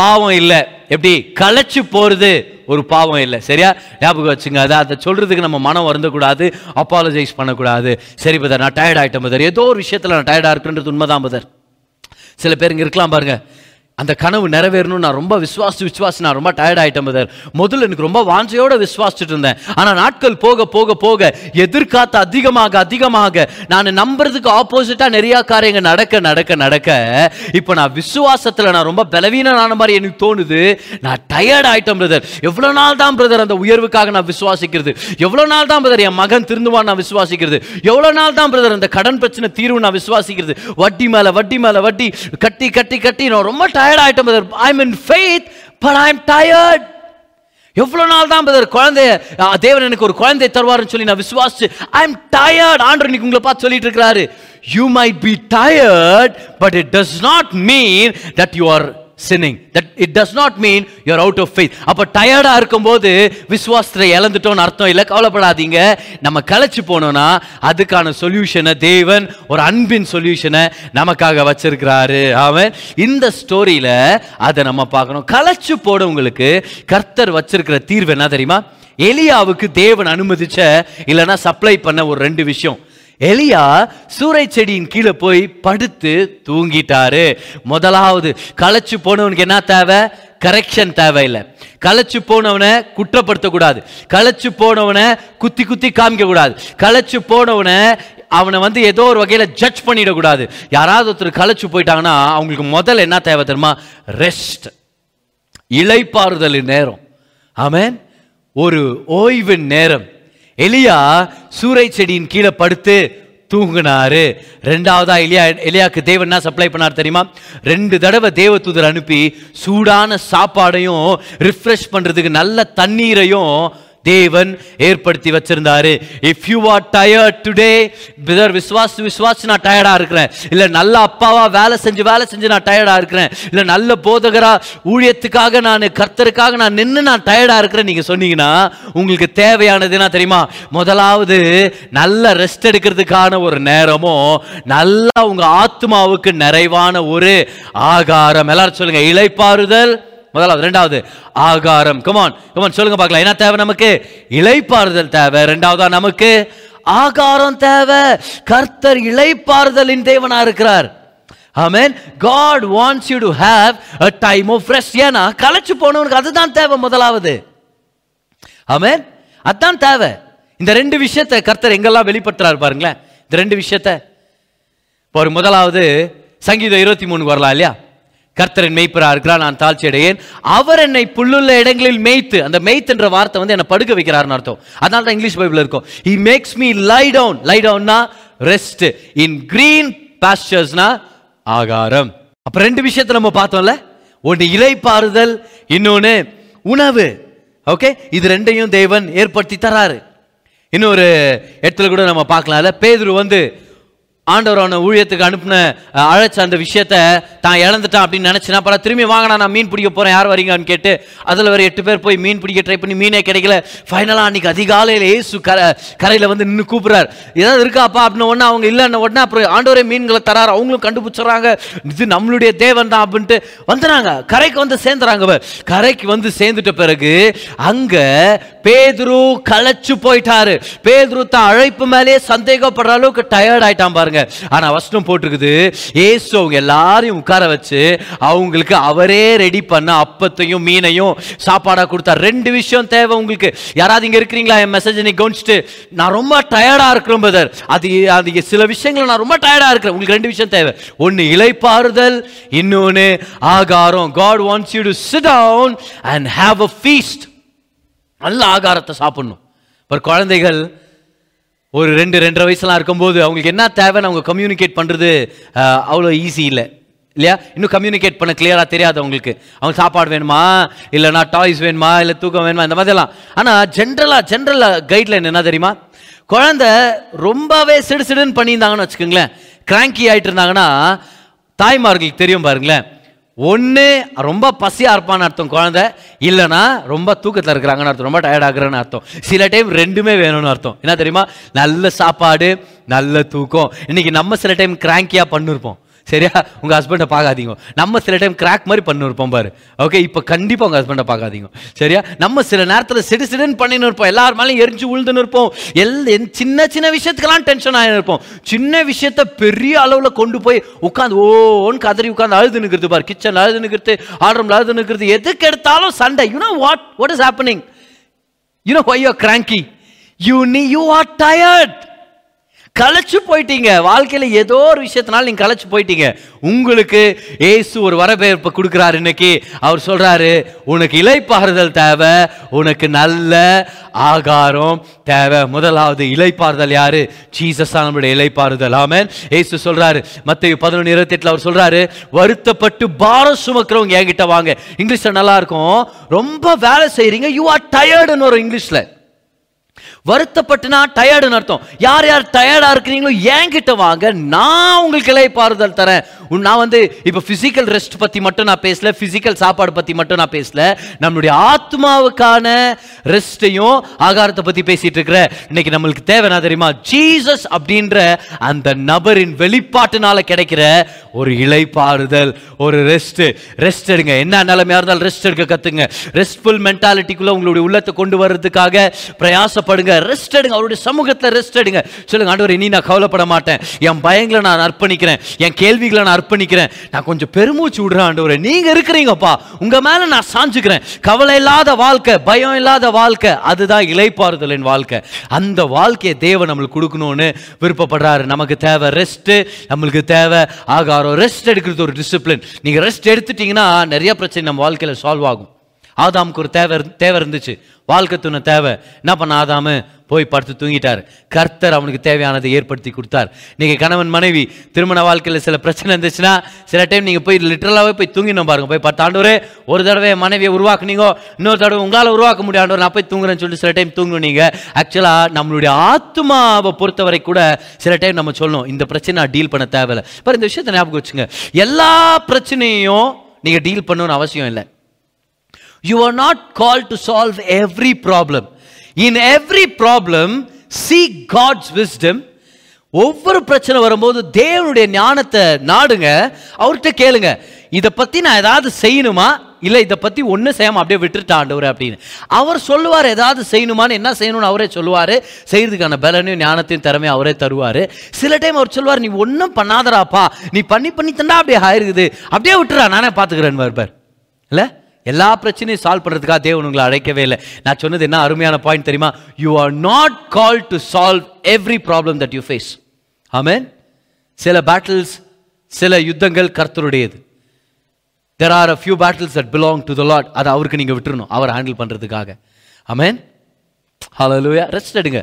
பாவம் இல்லை. எப்படி? களைச்சு போகிறது ஒரு பாவம் இல்லை. சரியா? ஞாபகம் வச்சுங்க. அதை அதை சொல்கிறதுக்கு நம்ம மனம் வருந்தக்கூடாது அப்பாலஜைஸ் பண்ணக்கூடாது. சரி பதர் நான் டயர்ட் ஆகிட்டேன் பதர். ஏதோ ஒரு விஷயத்தில் நான் டயர்டாக இருக்குன்றது உண்மைதான் பதர். சில பேர் இங்கே இருக்கலாம் பாருங்கள் அந்த கனவு நிறைவேறணும் நான் ரொம்ப விசுவாசி விசுவாசி நான் ரொம்ப டயர்ட் ஆகிட்டேன் பதர் முதல்ல எனக்கு ரொம்ப வாஞ்சையோடு விசுவாசிச்சுட்டு இருந்தேன். ஆனால் நாட்கள் போக போக போக எதிர்காத்து அதிகமாக அதிகமாக நான் நம்புறதுக்கு ஆப்போசிட்டாக நிறையா காரியங்கள் நடக்க நடக்க நடக்க. இப்போ நான் விசுவாசத்தில் நான் ரொம்ப பலவீனமான மாதிரி எனக்கு தோணுது. நான் டயர்ட் ஆகிட்டேன் பிரதர் எவ்வளோ நாள் தான் பிரதர் அந்த உயர்வுக்காக நான் விசுவாசிக்கிறது? எவ்வளோ நாள் தான் பிரதர் என் மகன் திருந்துவான் நான் விசுவாசிக்கிறது? எவ்வளோ நாள் தான் பிரதர் அந்த கடன் பிரச்சனை தீர்வு நான் விசுவாசிக்கிறது? வட்டி மேலே வட்டி மேலே வட்டி. கட்டி கட்டி கட்டி. நான் ரொம்ப டயர்ட் ஆயிட்டேன் brother I mean faith but I am tired எவ்வளோ நாள் தான் பிரதர் குழந்தைய தேவன் எனக்கு ஒரு குழந்தை தருவார்னு சொல்லி நான் விசுவாசிச்சு. ஐ எம் டயர்ட் ஆண்டர் இன்னைக்கு உங்களை பார்த்து சொல்லிட்டு இருக்கிறாரு. You might be tired but it does not mean that you are sinning that it does not mean you're out of faith அப்போ டயர்டாக இருக்கும்போது விசுவாசத்தை இழந்துட்டோம்னு அர்த்தம் இல்லை. கவலைப்படாதீங்க. நம்ம களைச்சி போனோம்னா அதுக்கான சொல்யூஷனை தேவன் ஒரு அன்பின் சொல்யூஷனை நமக்காக வச்சிருக்கிறாரு. அவன் இந்த ஸ்டோரியில் அதை நம்ம பார்க்கணும். களைச்சு போடவங்களுக்கு கர்த்தர் வச்சிருக்கிற தீர்வு என்ன தெரியுமா? எலியாவுக்கு தேவன் அனுமதிச்ச இல்லைன்னா சப்ளை பண்ண ஒரு ரெண்டு விஷயம். எலியா சூறை செடியின் கீழே போய் படுத்து தூங்கிட்டாரு. முதலாவது களைச்சு போனவனுக்கு என்ன தேவை? கரெக்ஷன் தேவையில்லை. களைச்சு போனவனை குற்றப்படுத்தக்கூடாது. களைச்சு போனவனை குத்தி குத்தி காமிக்க கூடாது களைச்சு போனவனை அவனை வந்து ஏதோ ஒரு வகையில் ஜட்ஜ் பண்ணிடக்கூடாது. யாராவது ஒருத்தர் களைச்சு போயிட்டாங்கன்னா அவங்களுக்கு முதல்ல என்ன தேவை தெரியுமா? ரெஸ்ட் இலைப்பாறுதலின் நேரம். ஆமேன் ஒரு ஓய்வின் நேரம். எலியா சூறை செடியின் கீழே படுத்து தூங்கினாரு. ரெண்டாவதா எலியா எலியாக்கு தேவன் என்ன சப்ளை பண்ணார் தெரியுமா? ரெண்டு தடவை தேவதூதர் அனுப்பி சூடான சாப்பாடையும் ரிஃப்ரெஷ் பண்ணுறதுக்கு நல்ல தண்ணீரையும் தேவன் ஏற்படுத்தி வச்சிருந்தாரு. If you are tired today brother Vishwas Vishwas நான் டயர்டா இருக்கிறேன். இல்ல நல்ல அப்பாவா வேலை செஞ்சு வேலை செஞ்சு நான் டயர்டா இருக்கிறேன். இல்ல நல்ல போதகரா ஊழியத்துக்காக நான் கர்த்தருக்காக நான் நின்று நான் டயர்டா இருக்கிறேன். நீங்க சொன்னீங்கன்னா உங்களுக்கு தேவையானது என்ன தெரியுமா? முதலாவது நல்ல ரெஸ்ட் எடுக்கிறதுக்கான ஒரு நேரமும் நல்லா உங்க ஆத்மாவுக்கு நிறைவான ஒரு ஆகாரம். எல்லாரும் சொல்லுங்க இளைப்பாறுதல் முதலாவது ரெண்டாவது ஆகாரம். கமான் கமான் சொல்லுங்க பார்க்கலாம். என்ன தேவை நமக்கு? இலைப்பாறுதல் தேவை. ரெண்டாவதா நமக்கு? ஆகாரம் தேவை. கர்த்தர் இலைப்பாறுதலின் தேவனா இருக்கிறார். Amen God wants you to have a time of fresh ஏன்னா களைச்சு போனவனுக்கு அதுதான் தேவை முதலாவது. ஆமேன் அதான் தேவை. இந்த ரெண்டு விஷயத்தை கர்த்தர் எங்கெல்லாம் வெளிப்படுத்துறாரு பாருங்களேன். இந்த ரெண்டு விஷயத்தை. இப்போ ஒரு முதலாவது சங்கீதம் இருபத்தி மூணுக்கு வரலாம் இல்லையா? கர்த்தரின் மெய்ப்பராக இருக்கிறார் நான் தாழ்ச்சி அடையேன். அவர் என்னை புல்லுள்ள இடங்களில் மேய்த்து அந்த மேய்த்துன்ற வார்த்தை வந்து என்னை படுக்க வைக்கிறாருன்னு அர்த்தம். அதனால தான் இங்கிலீஷ் பைபிள் இருக்கும். He makes me lie down lie டவுன்னா rest in green பாஸ்டர்ஸ்னா ஆகாரம். அப்போ ரெண்டு விஷயத்தை நம்ம பார்த்தோம்ல? ஒன்று இலைப்பாறுதல் இன்னொன்று உணவு. ஓகே இது ரெண்டையும் தேவன் ஏற்படுத்தி தராரு. இன்னொரு இடத்துல கூட நம்ம பார்க்கலாம்ல. பேதுரு வந்து ஆண்டவர் அவனை ஊழியத்துக்கு அனுப்பின அழைச்ச அந்த விஷயத்த தான் இழந்துட்டான் அப்படின்னு நினைச்சுனா பல திரும்பி வாங்கினா நான் மீன் பிடிக்க போகிறேன் யார் வரீங்கன்னு கேட்டு அதில் ஒரு எட்டு பேர் போய் மீன் பிடிக்க ட்ரை பண்ணி மீனே கிடைக்கல. ஃபைனலாக அன்றைக்கி அதிகாலையில் ஏசு கரை கரையில் வந்து நின்று கூப்பிடுறார். ஏதாவது இருக்காப்பா அப்படின்னு ஒன்று அவங்க இல்லைன்னு உடனே அப்புறம் ஆண்டவரே மீன்களை தராரு அவங்களும் கண்டுபிடிச்சிடுறாங்க. இது நம்மளுடைய தேவன் தான் அப்படின்ட்டு வந்துடுறாங்க. கரைக்கு வந்து சேர்ந்துறாங்க கரைக்கு வந்து சேர்ந்துட்ட பிறகு அங்கே பேதுரு களைச்சு போயிட்டாரு. பேதுரு தான் அழைப்பு மேலேயே சந்தேகப்படுற அளவுக்கு டயர்ட் ஆயிட்டான் பாருங்க. ஆனா வசனம் போட்டிருக்குது. ஏசு அவங்க எல்லாரையும் உட்கார வச்சு அவங்களுக்கு அவரே ரெடி பண்ண அப்பத்தையும் மீனையும் சாப்பாடா கொடுத்தார் ரெண்டு விஷயம் தேவை உங்களுக்கு. யாராவது இங்கே இருக்கிறீங்களா? என் மெசேஜ் நீ கவனிச்சுட்டு நான் ரொம்ப டயர்டா இருக்கிறேன் பிரதர் அது அது சில விஷயங்கள் நான் ரொம்ப டயர்டா இருக்கிறேன். உங்களுக்கு ரெண்டு விஷயம் தேவை. ஒன்னு இலைப்பாறுதல் இன்னொன்னு ஆகாரம். God wants you to sit down and have a feast நல்ல ஆகாரத்தை சாப்பிடணும். ஒரு குழந்தைகள் ஒரு ரெண்டு ரெண்டரை வயசுலாம் இருக்கும்போது அவங்களுக்கு என்ன தேவைன்னு அவங்க கம்யூனிகேட் பண்ணுறது அவ்வளோ ஈஸி இல்லை. இல்லையா? இன்னும் கம்யூனிகேட் பண்ண கிளியராக தெரியாது அவங்களுக்கு. அவங்க சாப்பாடு வேணுமா? இல்லைனா டாய்ஸ் வேணுமா? இல்லை தூக்கம் வேணுமா? இந்த மாதிரிலாம். ஆனால் ஜென்ரலாக ஜென்ரலாக கைட்லைன் என்ன தெரியுமா? குழந்தை ரொம்பவே சிடு சிடுன்னு பண்ணியிருந்தாங்கன்னு வச்சுக்கோங்களேன். கிராங்கி ஆயிட்டு இருந்தாங்கன்னா தாய்மார்களுக்கு தெரியும் பாருங்களேன். ஒன்று ரொம்ப பசியாக இருப்பான்னு அர்த்தம் குழந்தை. இல்லைன்னா ரொம்ப தூக்கத்தில் இருக்கிறாங்கன்னு அர்த்தம். ரொம்ப டயர்ட் ஆகுறேன்னு அர்த்தம். சில டைம் ரெண்டுமே வேணும்னு அர்த்தம். என்ன தெரியுமா? நல்ல சாப்பாடு நல்ல தூக்கம். இன்னைக்கு நம்ம சில டைம் கிராங்கியாக பண்ணிருப்போம். சரியா? உங்கள் ஹஸ்பண்டை பார்க்காதீங்க. நம்ம சில டைம் கிராக் மாதிரி பண்ணிருப்போம் பாரு. ஓகே இப்போ கண்டிப்பாக உங்கள் ஹஸ்பண்டை பார்க்காதீங்க. சரியா? நம்ம சில நேரத்தில் சிடு சிடுன்னு பண்ணின்னு இருப்போம். எல்லார் மேலேயும் எரிஞ்சு உழுதுன்னு இருப்போம். எல் என் சின்ன சின்ன விஷயத்துக்கெல்லாம் டென்ஷன் ஆகி இருப்போம். சின்ன விஷயத்த பெரிய அளவில் கொண்டு போய் உட்காந்து ஓன்னு கதறி உட்காந்து அழுது நிற்கிறது பாரு. கிச்சன் அழுது நிற்கிறது ஆர்டர்ல அழுது நிற்கிறது எதுக்கு எடுத்தாலும் சண்டை. You know what what is happening you know why you cranky you நீ யூ ஆர் டயர்ட் களைச்சு போயிட்டீங்க. வாழ்க்கையில் ஏதோ ஒரு விஷயத்தினால நீங்கள் களைச்சு போயிட்டீங்க. உங்களுக்கு ஏசு ஒரு வரவேற்பை கொடுக்குறாரு இன்னைக்கு. அவர் சொல்கிறாரு உனக்கு இலைப்பாறுதல் தேவை உனக்கு நல்ல ஆகாரம் தேவை. முதலாவது இலைப்பாறுதல் யாரு? ஜீசஸ் நம்மளுடைய இலைப்பாறுதல் ஆமென். ஏசு சொல்கிறாரு மத்திய பதினொன்று இருபத்தி எட்டில் அவர் சொல்கிறாரு வருத்தப்பட்டு பாரம் சுமக்கிறவங்க என்கிட்ட வாங்க. இங்கிலீஷில் நல்லா இருக்கும். ரொம்ப வேலை செய்கிறீங்க யூ ஆர் டயர்டுன்னு வரும் இங்கிலீஷில். வருத்தப்பட்டுனா டயர்டுன்னு அர்த்தம். யார் யார் டயர்டாக இருக்கிறீங்களோ என்கிட்ட வாங்க நான் உங்களுக்கு இலைப்பாறுதல் தரேன். நான் வந்து இப்போ ஃபிசிக்கல் ரெஸ்ட் பற்றி மட்டும் நான் பேசல ஃபிசிக்கல் சாப்பாடு பற்றி மட்டும் நான் பேசல. நம்மளுடைய ஆத்மாவுக்கான ரெஸ்ட்டையும் ஆகாரத்தை பற்றி பேசிகிட்டு இருக்கிறேன் இன்னைக்கு நம்மளுக்கு தேவைனா தெரியுமா? ஜீசஸ் அப்படின்ற அந்த நபரின் வெளிப்பாட்டினால் கிடைக்கிற ஒரு இலைப்பாறுதல் ஒரு ரெஸ்ட் ரெஸ்ட் எடுங்க. என்ன நிலைமையாக இருந்தாலும் ரெஸ்ட் எடுக்க கற்றுங்க ரெஸ்ட்ஃபுல் மென்டாலிட்டிக்குள்ளே உங்களுடைய உள்ளத்தை கொண்டு வர்றதுக்காக பிரயாசப்படுங்க ரெஸ்ட் எடுங்க. அவருடைய சமூகத்தில் ரெஸ்ட் எடுங்க. சொல்லுங்க ஆண்டவர் நீ நான் கவலைப்பட மாட்டேன். என் பயங்களை நான் அர்ப்பணிக்கிறேன். என் கேள்விகளை நான் அர்ப்பணிக்கிறேன். நான் கொஞ்சம் பெருமூச்சு விடுறேன் ஆண்டவர். நீங்க இருக்கிறீங்கப்பா. உங்க மேல நான் சாஞ்சுக்கிறேன். கவலை இல்லாத வாழ்க்கை பயம் இல்லாத வாழ்க்கை அதுதான் இலைப்பாறுதலின் வாழ்க்கை. அந்த வாழ்க்கையை தேவன் நம்மளுக்கு கொடுக்கணும்னு விருப்பப்படுறாரு. நமக்கு தேவை ரெஸ்ட் நம்மளுக்கு தேவை ஆகாரம். ரெஸ்ட் எடுக்கிறது ஒரு டிசிப்ளின் நீங்க ரெஸ்ட் எடுத்துட்டீங்கன்னா நிறைய பிரச்சனை நம்ம வாழ்க்கையில் சால்வ் ஆகும். ஆதாமுக்கு ஒரு தேவை தேவை இருந்துச்சு. வாழ்க்கை துணை தேவை. என்ன பண்ண ஆதாமு? போய் படுத்து தூங்கிட்டார். கர்த்தர் அவனுக்கு தேவையானதை ஏற்படுத்தி கொடுத்தார். நீங்கள் கணவன் மனைவி திருமண வாழ்க்கையில் சில பிரச்சனை இருந்துச்சுன்னா சில டைம் நீங்கள் போய் லிட்டரலாகவே போய் தூங்கினோம் பாருங்க. போய் பத்து ஒரு தடவை மனைவியை உருவாக்குனீங்க இன்னொரு தடவை உங்களால் உருவாக்க முடியாது நான் போய் தூங்குறேன்னு சொல்லி சில டைம் தூங்குனீங்க ஆக்சுவலாக நம்மளுடைய ஆத்மாவை பொறுத்தவரை கூட சில டைம் நம்ம சொல்லணும் இந்த பிரச்சனை நான் டீல் பண்ண தேவையில்லை. பாரு இந்த விஷயத்தை ஞாபகம் வச்சுங்க. எல்லா பிரச்சனையும் நீங்கள் டீல் பண்ணணும்னு அவசியம் இல்லை. You are not called to solve every problem. In every problem, seek God's wisdom. ஒவ்வொரு பிரச்சனை வரும்போது தேவனுடைய ஞானத்தை நாடுங்க. அவர்கிட்ட கேளுங்க. இதை பற்றி நான் ஏதாவது செய்யணுமா? இல்லை இதை பற்றி ஒன்றும் செய்யாமல் அப்படியே விட்டுட்டு ஆண்டவர் அப்படின்னு. அவர் சொல்லுவார் ஏதாவது செய்யணுமான்னு என்ன செய்யணும்னு அவரே சொல்லுவார். செய்யறதுக்கான பலனையும் ஞானத்தையும் திறமையும் அவரே தருவார். சில டைம் அவர் சொல்லுவார் நீ ஒன்றும் பண்ணாதடாப்பா. நீ பண்ணி பண்ணி தண்டா அப்படியே ஆயிருக்குது. அப்படியே விட்டுறா நானே பார்த்துக்கிறேன்னு வருவார். இல்லை? எல்லா பிரச்சனையும் சால்வ் பண்ணுறதுக்காக தேவன் உங்களை அழைக்கவே இல்லை. நான் சொன்னது என்ன அருமையான பாயிண்ட் தெரியுமா? You are not call to solve every problem that you face amen சில பேட்டில்ஸ் சில யுத்தங்கள் கர்த்தருடையது. There are a few battles that belong to the Lord அதை அவருக்கு நீங்கள் விட்டுறணும். அவர் ஹேண்டில் பண்ணுறதுக்காக ஆமேன் ஹலோ லூயா ரெஸ்ட் எடுங்க.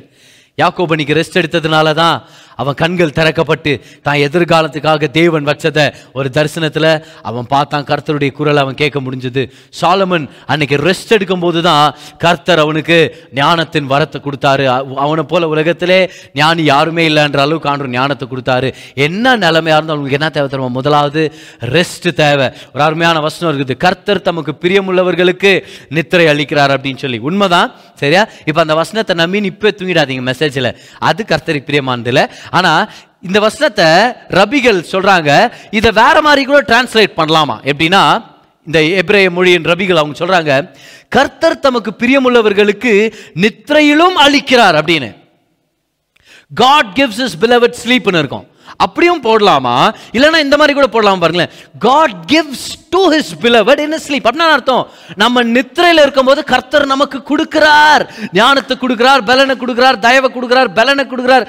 யாக்கோபனிக்கு ரெஸ்ட் எடுத்ததுனால தான் அவன் கண்கள் திறக்கப்பட்டு தான் எதிர்காலத்துக்காக தேவன் வச்சத ஒரு தரிசனத்தில் அவன் பார்த்தான் கர்த்தருடைய குரல் அவன் கேட்க முடிஞ்சது. சாலமன் அன்னைக்கு ரெஸ்ட் எடுக்கும்போது தான் கர்த்தர் அவனுக்கு ஞானத்தின் வரத்தை கொடுத்தாரு. அவ- அவனை போல உலகத்திலே ஞானி யாருமே இல்லைன்ற அளவுக்கு ஆண்டு ஞானத்தை கொடுத்தாரு. என்ன நிலைமையாக இருந்தாலும் அவனுக்கு என்ன தேவை தருவோம் முதலாவது ரெஸ்ட் தேவை. ஒரு அருமையான வசனம் இருக்குது. கர்த்தர் தமக்கு பிரியமுள்ளவர்களுக்கு நித்திரை அளிக்கிறார் அப்படின்னு சொல்லி. உண்மைதான்? சரியா? இப்போ அந்த வசனத்தை நம்பி இப்போ தூங்கிடாதீங்க மெசேஜில் அது கர்த்தருக்கு பிரியமானதில்லை. ஆனா இந்த வசனத்தை ரபிகள் சொல்றாங்க. இதை வேற மாதிரி கூட டிரான்ஸ்லேட் பண்ணலாமா? எப்படின்னா இந்த எப்ரேய மொழியின் ரபிகள் அவங்க சொல்றாங்க கர்த்தர் தமக்கு பிரியமுள்ளவர்களுக்கு நித்திரையிலும் அளிக்கிறார் அப்படின்னு. காட் கிவ்ஸ் இஸ் பிலவட் ஸ்லீப்னு இருக்கும். அப்படியும் போடலாமா? இல்லைன்னா இந்த மாதிரி கூட போடலாம் பாருங்களேன். God gives to his beloved in sleep அப்படின்னா அர்த்தம்? நம்ம நித்திரையில் இருக்கும்போது கர்த்தர் நமக்கு கொடுக்கிறார். ஞானத்தை கொடுக்கிறார் பலனை கொடுக்கிறார் தயவை கொடுக்கிறார் பலனை கொடுக்கிறார்.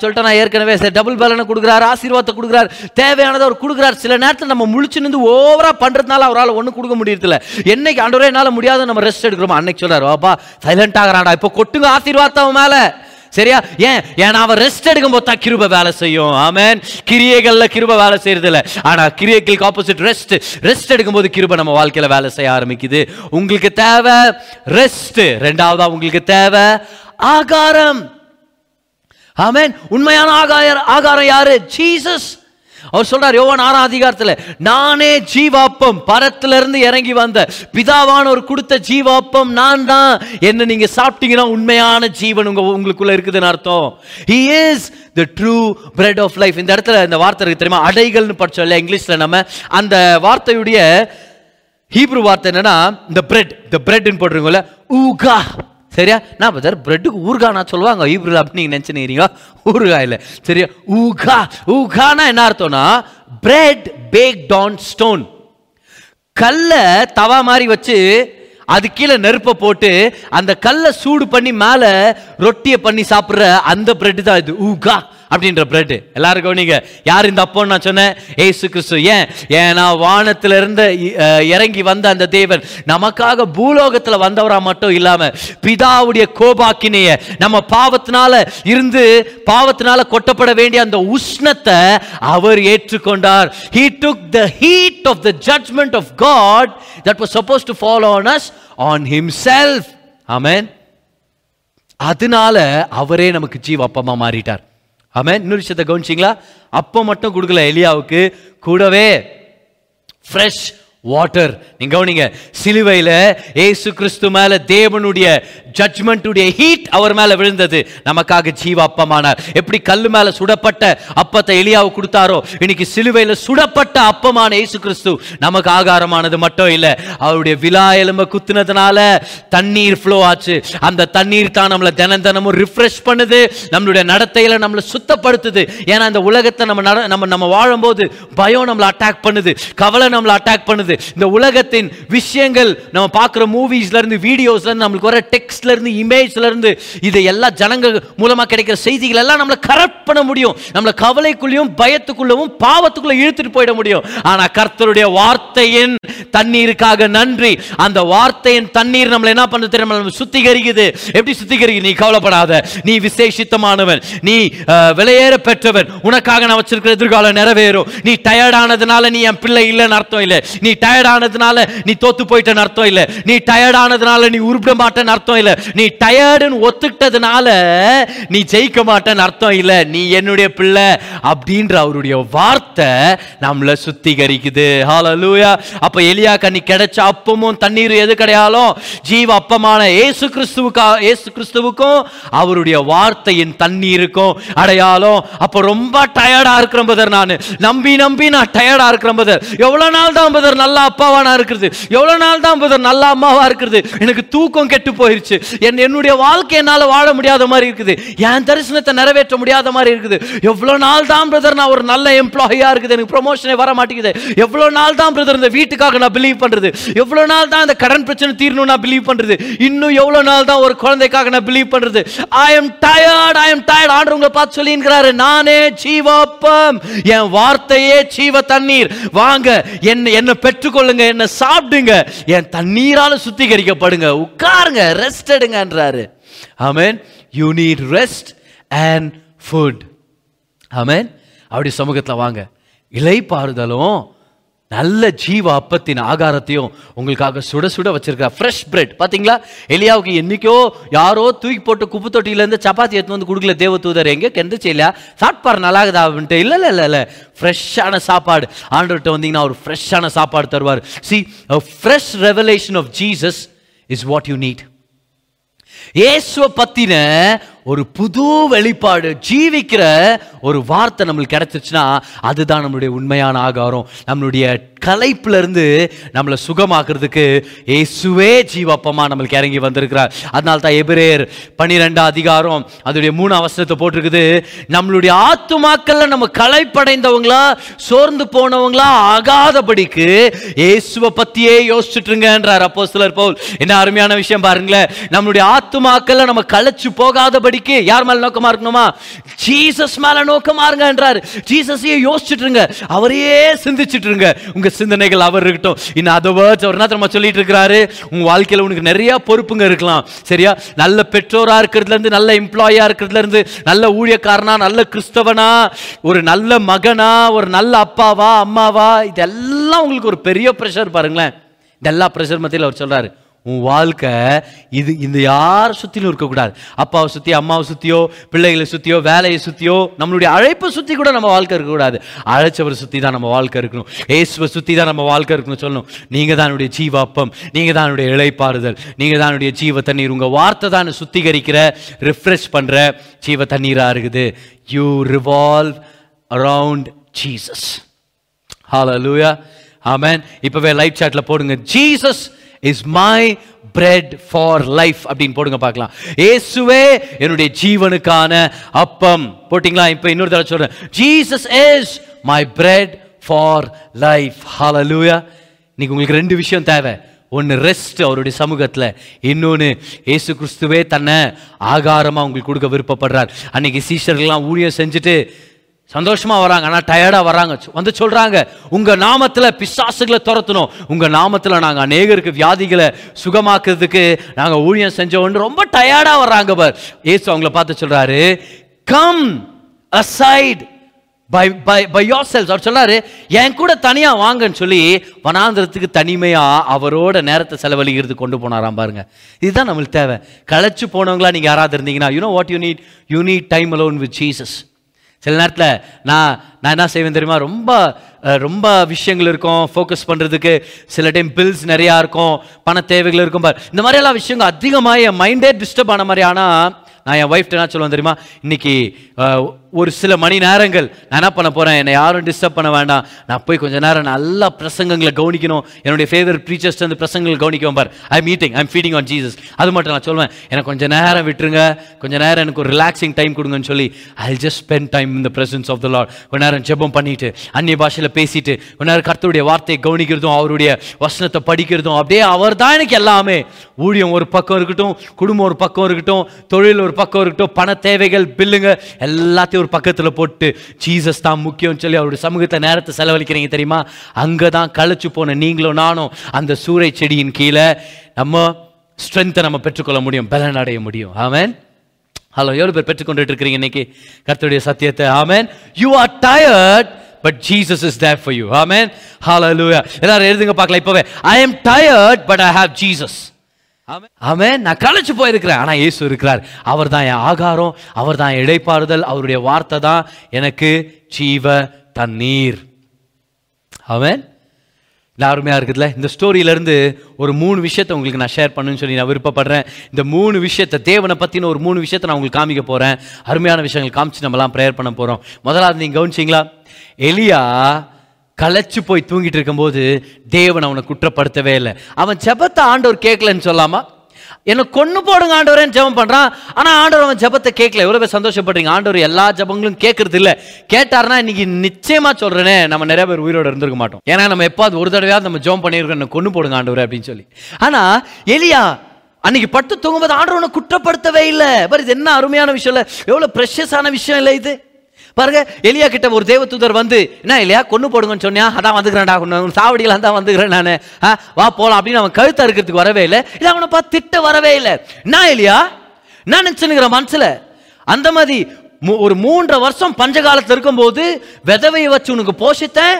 சொல்லிட்டு நான் ஏற்கனவே டபுள் பலனை கொடுக்குறார் ஆசீர்வாதத்தை கொடுக்குறார் தேவையானதை அவர் கொடுக்குறார். சில நேரத்தில் நம்ம முழிச்சு நின்று ஓவராக பண்ணுறதுனால அவரால் ஒன்றும் கொடுக்க முடியறதில்ல. என்னைக்கு ஆண்டவரே என்னால் முடியாத நம்ம ரெஸ்ட் எடுக்கிறோம் அன்னைக்கு சொல்கிறார் வாப்பா சைலண்ட் ஆகிறாடா இப்போ கொட்டுங்க ஆசீர்வாதம் மேலே. சரியா? ஏன்? ஏன்னா அவன் ரெஸ்ட் எடுக்கும் போது தான் கிருப வேலை செய்யும். ஆமேன் கிரியைகள்ல கிருப வேலை செய்யறது இல்லை ஆனா கிரியைகளுக்கு ஆப்போசிட் ரெஸ்ட் ரெஸ்ட் எடுக்கும்போது கிருப நம்ம வாழ்க்கையில வேலை செய்ய ஆரம்பிக்குது. உங்களுக்கு தேவை ரெஸ்ட் ரெண்டாவதா உங்களுக்கு தேவை ஆகாரம். ஆமென் உண்மையான ஆகார ஆகாரம் யாரு? ஜீசஸ் அவர் சொல்றார் யோவான் ஆறாம் அதிகாரத்தில் நானே ஜீவாப்பம் பரத்திலிருந்து இறங்கி வந்த பிதாவான ஒரு கொடுத்த ஜீவாப்பம் நான் தான். என்ன நீங்க சாப்பிட்டீங்கன்னா உண்மையான ஜீவன் உங்க உங்களுக்குள்ள இருக்குதுன்னு அர்த்தம். He is the true bread of life இந்த இடத்துல இந்த வார்த்தை இருக்கு தெரியுமா? அடைகள்னு படிச்சோம் இல்லையா இங்கிலீஷ்ல நம்ம? அந்த வார்த்தையுடைய ஹீப்ரு வார்த்தை என்னன்னா இந்த பிரெட் இந்த பிரெட்னு போட்டுருங்கல்ல ஊகா. சரியா? நான் பதர் பிரெட்டுக்கு ஊர்கா நான் சொல்லுவாங்க ஈப்ரில் அப்படி நீங்கள் நினச்சினீங்க ஊர்கா இல்லை. சரியா? ஊகா. ஊகானா என்ன அர்த்தம்னா பிரெட் பேக்ட் ஆன் ஸ்டோன் கல்லை தவா மாதிரி வச்சு அது கீழே நெருப்பை போட்டு அந்த கல்லை சூடு பண்ணி மேலே ரொட்டியை பண்ணி சாப்பிட்ற அந்த பிரெட் தான் இது ஊகா. அப்படின்ற பிரெட் எல்லாருக்கும் கவனிங்க. யார் இந்த அப்போன்னு நான் சொன்னேன்? ஏசு கிறிஸ்து. ஏன்? ஏன்னா வானத்திலிருந்து இறங்கி வந்த அந்த தேவன் நமக்காக பூலோகத்தில் வந்தவரா மட்டும் இல்லாமல் பிதாவுடைய கோபாக்கினைய நம்ம பாவத்தினால இருந்து பாவத்தினால கொட்டப்பட வேண்டிய அந்த உஷ்ணத்தை அவர் ஏற்றுக்கொண்டார். He took the heat of the judgment of God that was suppose to fall on us on himself. Amen. அதனால அவரே நமக்கு ஜீவ அப்பமா மாறிட்டார். ஆமாம் இன்னொரு விஷயத்தை கவனிச்சிங்களா? அப்போ மட்டும் கொடுக்கல எலியாவுக்கு. கூடவே ஃப்ரெஷ் வாட்டர் நீங்க கவனிங்க சிலுவையில ஏசு கிறிஸ்து மேல தேவனுடைய ஜட்ஜ்மெண்ட்டுடைய ஹீட் அவர் மேல விழுந்தது. நமக்காக ஜீவ அப்பமானார் எப்படி கல்லு மேல சுடப்பட்ட அப்பத்தை எலியாவு கொடுத்தாரோ இன்னைக்கு சிலுவையில சுடப்பட்ட அப்பமான ஏசு கிறிஸ்து நமக்கு ஆகாரமானது மட்டும் இல்லை. அவருடைய விழா எலும்ப குத்துனதுனால தண்ணீர் ஃப்ளோ ஆச்சு. அந்த தண்ணீர் தான் நம்மளை தினம் தினமும் ரிஃப்ரெஷ் பண்ணுது. நம்மளுடைய நடத்தையில நம்மளை சுத்தப்படுத்துது. ஏன்னா இந்த உலகத்தை நம்ம நட நம்ம நம்ம வாழும்போது பயம் நம்மளை அட்டாக் பண்ணுது. கவலை நம்மளை அட்டாக் பண்ணுது. இந்த உலகத்தின் விஷயங்கள் நம்ம பார்க்குற மூவிஸ்ல இருந்து வீடியோஸ்ல இருந்து நம்மளுக்கு வர டெக்ஸ்ட்ல இருந்து இமேஜ்ல இருந்து இது எல்லா ஜனங்கள் மூலமா கிடைக்கிற செய்திகள் எல்லாம் நம்மளை கரெக்ட் பண்ண முடியும். நம்மளை கவலைக்குள்ளேயும் பயத்துக்குள்ளவும் பாவத்துக்குள்ள இழுத்துட்டு போயிட முடியும். ஆனா கர்த்தருடைய வார்த்தையின் தண்ணீருக்காக நன்றி. அந்த வார்த்தையின் தண்ணீர் நம்மளை என்ன பண்ண தெரியுமா? நம்ம சுத்திகரிக்குது. எப்படி சுத்திகரிக்குது? நீ கவலைப்படாத. நீ விசேஷித்தமானவன். நீ விலையேற பெற்றவன். உனக்காக நான் வச்சிருக்கிற எதிர்காலம் நிறைவேறும். நீ டயர்டானதுனால நீ என் பிள்ளை இல்லைன்னு அர்த்தம் இல்லை. நீ டயர்டானதுனால நீ தோத்து போயிட்டேன்னு அர்த்தம் இல்லை. நீ டயர்ட் ஆனதுனால நீ உருப்பிட மாட்டேன்னு அர்த்தம் இல்லை. நீ டயர்டுன்னு ஒத்துக்கிட்டதுனால நீ ஜெயிக்க மாட்டேன்னு அர்த்தம் இல்லை. நீ என்னுடைய பிள்ளை அப்படின்ற அவருடைய வார்த்தை நம்மளை சுத்திகரிக்குது. ஹாலலூயா அப்ப எலியா கண்ணி கிடைச்ச அப்பமும் தண்ணீரும் எது கிடையாலும் ஜீவ அப்பமான இயேசு கிறிஸ்துவுக்கா ஏசு கிறிஸ்துவுக்கும் அவருடைய வார்த்தையின் தண்ணீருக்கும் அடையாளம். அப்ப ரொம்ப டயர்டா இருக்கிற பதர் நான். நம்பி நம்பி நான் டயர்டா இருக்கிற பதர் எவ்வளவு நாள் தான் பதர் நல்ல நல்ல அப்பாவாக நான் இருக்கிறது. எவ்வளோ நாள் தான் பதர் நல்ல அம்மாவாக இருக்கிறது. எனக்கு தூக்கம் கெட்டு போயிருச்சு. என் என்னுடைய வாழ்க்கை என்னால் வாழ முடியாத மாதிரி இருக்குது. என் தரிசனத்தை நிறைவேற்ற முடியாத மாதிரி இருக்குது. எவ்வளோ நாள் தான் பிரதர் நான் ஒரு நல்ல எம்ப்ளாயியாக இருக்குது. எனக்கு ப்ரொமோஷனே வர மாட்டேங்குது. எவ்வளோ நாள் தான் பிரதர் இந்த வீட்டுக்காக நான் பிலீவ் பண்ணுறது எவ்வளோ நாள் தான் இந்த கடன் பிரச்சனை தீரணும் நான் பிலீவ் பண்ணுறது இன்னும் எவ்வளோ நாள் தான் ஒரு குழந்தைக்காக நான் பிலீவ் பண்ணுறது I am tired I am tired ஆண்டவங்களை பார்த்து சொல்லிங்கிறாரு நானே ஜீவாப்பம். என் வார்த்தையே ஜீவ தண்ணீர். வாங்க என்ன என்ன பெற்றுக்கொள்ளுங்க என்ன சாப்பிடுங்க என் தண்ணீரால சுத்திகரிக்கப்படுங்க. உட்காருங்க rest எடுங்கன்றாரு. Amen you need rest and food amen அப்படி சமூகத்தில் வாங்க. இலைப்பாறுதலும் நல்ல ஜீவ அப்பத்தின் ஆகாரத்தையும் உங்களுக்காக சுட சுட வச்சிருக்கா ஃப்ரெஷ் பிரெட் பார்த்தீங்களா எலியாவுக்கு என்னைக்கோ யாரோ தூக்கி போட்டு குப்பு தொட்டியிலேருந்து சப்பாத்தி எடுத்து வந்து கொடுக்கல தேவ தூதர். எங்கே? கெந்துச்சு இல்லையா? சாப்பிட்பாரு நல்லாகுதா அப்படின்ட்டு. இல்லை இல்லை இல்லை இல்லை. ஃப்ரெஷ்ஷான சாப்பாடு. ஆண்டவர்கிட்ட வந்தீங்கன்னா ஒரு ஃப்ரெஷ்ஷான சாப்பாடு தருவார். See fresh revelation of Jesus is what you need இயேசுவை பற்றின ஒரு புது வெளிப்பாடு. ஜீவிக்கிற ஒரு வார்த்தை நம்மளுக்கு கிடைச்சிச்சுன்னா அதுதான் நம்மளுடைய உண்மையான ஆகாரம். நம்மளுடைய கலைப்புல இருந்து நம்மளை சுகமாக்குறதுக்கு இயேசுவே ஜீவப்பமா நம்மளுக்கு இறங்கி வந்திருக்கிறார். அதனால தான் எபிரேர் பன்னிரெண்டாம் அதிகாரம் அதோடைய மூணு அவசரத்தை போட்டிருக்குது. நம்மளுடைய ஆத்துமாக்கள்ல நம்ம கலைப்படைந்தவங்களா சோர்ந்து போனவங்களா ஆகாதபடிக்கு இயேசுவை பத்தியே யோசிச்சுட்டுருங்கன்றார் அப்போ சிலர் போல் என்ன அருமையான விஷயம் பாருங்களேன். நம்மளுடைய ஆத்துமாக்கள்ல நம்ம களைச்சு போகாதபடிக்கு யார் மேல நோக்கமா இருக்கணுமா? ஜீசஸ் மேல நோக்கமா இருங்கன்றார் ஜீசஸையே யோசிச்சுட்டு இருங்க அவரையே சிந்திச்சுட்டு இருங்க உங்க சிந்தனைகள் அவர் இருக்கட்டும். இன்னும் அதை வேர்ட்ஸ் அவர் என்ன தெரியுமா சொல்லிட்டு இருக்கிறாரு உங்க வாழ்க்கையில உனக்கு நிறைய பொறுப்புங்க இருக்கலாம். சரியா? நல்ல பெற்றோரா இருக்கிறதுல இருந்து நல்ல எம்ப்ளாயா இருக்கிறதுல இருந்து நல்ல ஊழியக்காரனா நல்ல கிறிஸ்தவனா ஒரு நல்ல மகனா ஒரு நல்ல அப்பாவா அம்மாவா இதெல்லாம் உங்களுக்கு ஒரு பெரிய ப்ரெஷர் பாருங்களேன். இதெல்லாம் ப்ரெஷர் மத்தியில் அவர் சொல்றாரு. உன் வாழ்க்கை இது இந்த யார் சுற்றிலும் இருக்கக்கூடாது. அப்பாவை சுற்றி அம்மாவை சுற்றியோ பிள்ளைகளை சுற்றியோ வேலையை சுற்றியோ நம்மளுடைய அழைப்பை சுற்றி கூட நம்ம வாழ்க்கை இருக்கக்கூடாது. அழைச்சவரை சுற்றி தான் நம்ம வாழ்க்கை இருக்கணும். ஏசுவை சுற்றி தான் நம்ம வாழ்க்கை இருக்கணும் சொல்லணும். நீங்கள் தான் என்னுடைய ஜீவாப்பம். நீங்கள் தான் என்னுடைய இழைப்பாறுதல் நீங்கள் தான் என்னுடைய ஜீவ தண்ணீர். உங்கள் வார்த்தை தான் சுத்திகரிக்கிற ரிஃப்ரெஷ் பண்ணுற ஜீவ தண்ணீராக இருக்குது. You revolve around Jesus hallelujah amen இப்போவே லைவ் சாட்டில் போடுங்க. Jesus is my bread for life அப்படின்னு போடுங்க பார்க்கலாம். இயேசுவே என்னுடைய ஜீவனுக்கான அப்பம். போட்டிங்களா? இப்போ இன்னொரு தடவை சொல்றேன். Jesus is my bread for life hallelujah இன்னைக்கு உங்களுக்கு ரெண்டு விஷயம் தேவை. ஒன்று ரெஸ்ட் அவருடைய சமூகத்தில். இன்னொன்று ஏசு கிறிஸ்துவே தன்னை ஆகாரமாக உங்களுக்கு கொடுக்க விருப்பப்படுறார். அன்னைக்கு சீஷர்கள்லாம் ஊழியம் செஞ்சுட்டு சந்தோஷமாக வராங்க ஆனால் டயர்டாக வராங்க. வந்து சொல்கிறாங்க உங்கள் நாமத்தில் பிசாசுகளை துரத்தணும் உங்கள் நாமத்தில் நாங்கள் அநேகருக்கு வியாதிகளை சுகமாக்குறதுக்கு நாங்கள் ஊழியம் செஞ்சோன்னு ரொம்ப டயர்டாக வர்றாங்க பார். ஏசு அவங்கள பார்த்து சொல்கிறாரு come aside by by by yourselves அவர் சொல்றாரு என் கூட தனியாக வாங்கன்னு சொல்லி வனாந்திரத்துக்கு தனிமையாக அவரோட நேரத்தை செலவழிக்கிறது கொண்டு போனாராம் பாருங்க. இதுதான் நம்மளுக்கு தேவை. களைச்சு போனவங்களா நீங்கள் யாராவது இருந்தீங்கன்னா you know what you need you need time alone with Jesus சில நேரத்தில் நான் நான் என்ன செய்வேன் தெரியுமா? ரொம்ப ரொம்ப விஷயங்கள் இருக்கும் ஃபோக்கஸ் பண்ணுறதுக்கு சில டைம் பில்ஸ் நிறையா இருக்கும் பண தேவைகள் இருக்கும் பார். இந்த மாதிரியெல்லாம் விஷயங்கள் அதிகமாக என் மைண்டே டிஸ்டர்ப் ஆன மாதிரி. ஆனால் நான் என் ஒய்ஃப்ட்ட என்ன சொல்லுவேன் தெரியுமா? இன்னைக்கு ஒரு சில மணி நேரங்கள் நான் என்ன பண்ண போகிறேன் என்னை யாரும் டிஸ்டர்ப் பண்ண வேண்டாம். நான் போய் கொஞ்ச நேரம் நல்லா பிரசங்கங்களை கவனிக்கணும். என்னுடைய ஃபேவரட் ப்ரீச்சர்ஸ் வந்து பிரசங்களை கவனிக்கும் பார். I meeting I'm feeding on Jesus அது மட்டும் நான் சொல்லுவேன் எனக்கு கொஞ்சம் நேரம் விட்டுருங்க. கொஞ்சம் நேரம் எனக்கு ஒரு ரிலாக்ஸிங் டைம் கொடுங்கன்னு சொல்லி I just spend time in the presence of the Lord கொஞ்ச நேரம் ஜெபம் பண்ணிட்டு அந்நிய பாஷையில் பேசிட்டு கொஞ்ச நேரம் கர்த்தருடைய வார்த்தையை கவனிக்கிறதும் அவருடைய வசனத்தை படிக்கிறதும் அப்படியே அவர் தான் எனக்கு எல்லாமே. ஊழியம் ஒரு பக்கம் இருக்கட்டும் குடும்பம் ஒரு பக்கம் இருக்கட்டும் தொழில் ஒரு பக்கம் இருக்கட்டும் பண தேவைகள் பில்லுங்க எல்லாத்தையும் ஒரு பக்கத்தில் போட்டு ஜீசஸ் தான் முக்கியம் சொல்லி அவருடைய சமூகத்தை நேரத்தை செலவழிக்கிறீங்க தெரியுமா? அங்கே தான் களைச்சு போன நீங்களும் நானும் அந்த சூறை செடியின் கீழே நம்ம ஸ்ட்ரென்த்தை நம்ம பெற்றுக்கொள்ள முடியும் பலன் அடைய முடியும். ஆமேன் ஹலோ எவ்வளோ பேர் பெற்றுக்கொண்டுட்டு இருக்கிறீங்க இன்னைக்கு? கர்த்தருடைய சத்தியத்தை. Amen you are tired but Jesus is there for you amen hallelujah எல்லாரும் எழுதுங்க பார்க்கலாம் இப்போவே. I am tired but I have Jesus அவன் நான் களைச்சு போயிருக்கிறேன். ஆனால் இயேசு இருக்கிறார். அவர் தான் என் ஆகாரம் அவர் தான் இடைப்பாறுதல் அவருடைய வார்த்தை தான் எனக்கு ஜீவ தண்ணீர். அவன் இல்லை அருமையாக இருக்குதுல்ல? இந்த ஸ்டோரியிலேருந்து ஒரு மூணு விஷயத்தை உங்களுக்கு நான் ஷேர் பண்ணுன்னு சொல்லி நான் விருப்பப்படுறேன். இந்த மூணு விஷயத்தை தேவனை பற்றின ஒரு மூணு விஷயத்தை நான் உங்களுக்கு காமிக்க போகிறேன் அருமையான விஷயங்கள் காமிச்சு நம்மலாம் ப்ரேயர் பண்ண போகிறோம் முதலாவது நீங்கள் கவனிச்சிங்களா? எலியா களைச்சு போய் தூங்கிட்டு இருக்கும்போது தேவன் அவனை குற்றப்படுத்தவே இல்லை. அவன் ஜெபத்தை ஆண்டவர் கேட்கலன்னு சொல்லாமா? என்னை கொண்டு போடுங்க ஆண்டவரேன்னு ஜெபம் பண்ணுறான் ஆனால் ஆண்டவர் அவன் ஜெபத்தை கேட்கல. எவ்வளோ பேர் சந்தோஷப்படுறீங்க? ஆண்டவர் எல்லா ஜெபங்களும் கேட்கறது இல்லை. கேட்டார்னா இன்னைக்கு நிச்சயமாக சொல்கிறேனே நம்ம நிறைய பேர் உயிரோட இருந்திருக்க மாட்டோம். ஏன்னா நம்ம எப்பாவது ஒரு தடவையாவது நம்ம ஜெபம் பண்ணியிருக்கோம். என்னை கொண்டு போடுங்க ஆண்டவர் அப்படின்னு சொல்லி. ஆனால் எலியா அன்னைக்கு பட்டு தூங்கும்போது ஆண்டவர் உன்னை குற்றப்படுத்தவே இல்லை. பட் இது என்ன அருமையான விஷயம் இல்லை. எவ்வளோ ப்ரெஷஸான விஷயம் இல்லை இது. பாருங்க எலியா கிட்ட ஒரு தேவதூதர் வந்து என்ன இல்லையா கொண்டு போடுங்கன்னு சொன்னியா? அதான் வந்துக்கிறேன்டா உன் சாவடிகள் தான் வந்துக்கிறேன் நான். வா போலாம். அப்படின்னு அவன் கழுத்தா இருக்கிறதுக்கு வரவே இல்லை. இல்லை அவனை பார்த்து திட்ட வரவே இல்லை. என்ன இல்லையா நான் நினச்சுனுங்கிற மனசில்? அந்த மாதிரி ஒரு மூன்றரை வருஷம் பஞ்சகாலத்தில் இருக்கும்போது விதவையை வச்சு உனக்கு போஷித்தேன்?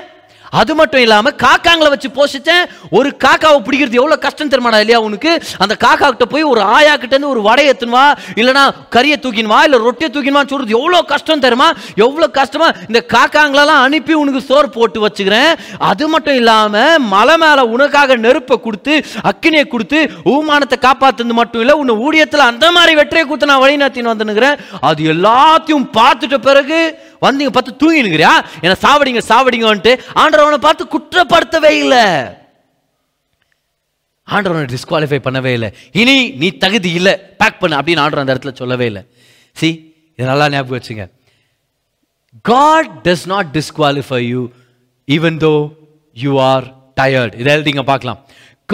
அது மட்டும் இல்லாமல் காக்காங்களை வச்சு போஷித்தேன் ஒரு காக்காவை பிடிக்கிறது எவ்வளோ கஷ்டம் தெரியுமாடா இல்லையா உனக்கு? அந்த காக்கா கிட்ட போய் ஒரு ஆயா கிட்டேருந்து ஒரு வடையை எடுத்துன்னு இல்லைனா கறியை தூக்கினுவா இல்லை ரொட்டியை தூக்கின்னு சொல்றது எவ்வளோ கஷ்டம் தெரியுமா? எவ்வளோ கஷ்டமா? இந்த காக்காங்களெல்லாம் அனுப்பி உனக்கு சோறு போட்டு வச்சுக்கிறேன். அது மட்டும் இல்லாமல் மலை மேலே உனக்காக நெருப்பை கொடுத்து அக்கினியை கொடுத்து ஊமானத்தை காப்பாற்றுறது மட்டும் இல்லை உன்னை ஊடியத்தில் அந்த மாதிரி வெற்றியை கொடுத்து நான் வழி நடத்தின்னு வந்துனுக்கிறேன் அது எல்லாத்தையும் பார்த்துட்ட பிறகு வந்தீங்க பார்த்து தூங்கினுங்கிறியா என்ன சாவடிங்க சாவடிங்கன்ட்டு ஆண்டவனை பார்த்து குற்றப்படுத்தவே இல்லை. ஆண்டவனை டிஸ்குவாலிஃபை பண்ணவே இல்லை. இனி நீ தகுதி இல்லை பேக் பண்ணு அப்படின்னு ஆண்டவர் அந்த இடத்துல சொல்லவே இல்லை. சி இது நல்லா ஞாபகம் வச்சுங்க. God does not disqualify you even though you are tired இதை எழுதிங்க பார்க்கலாம்.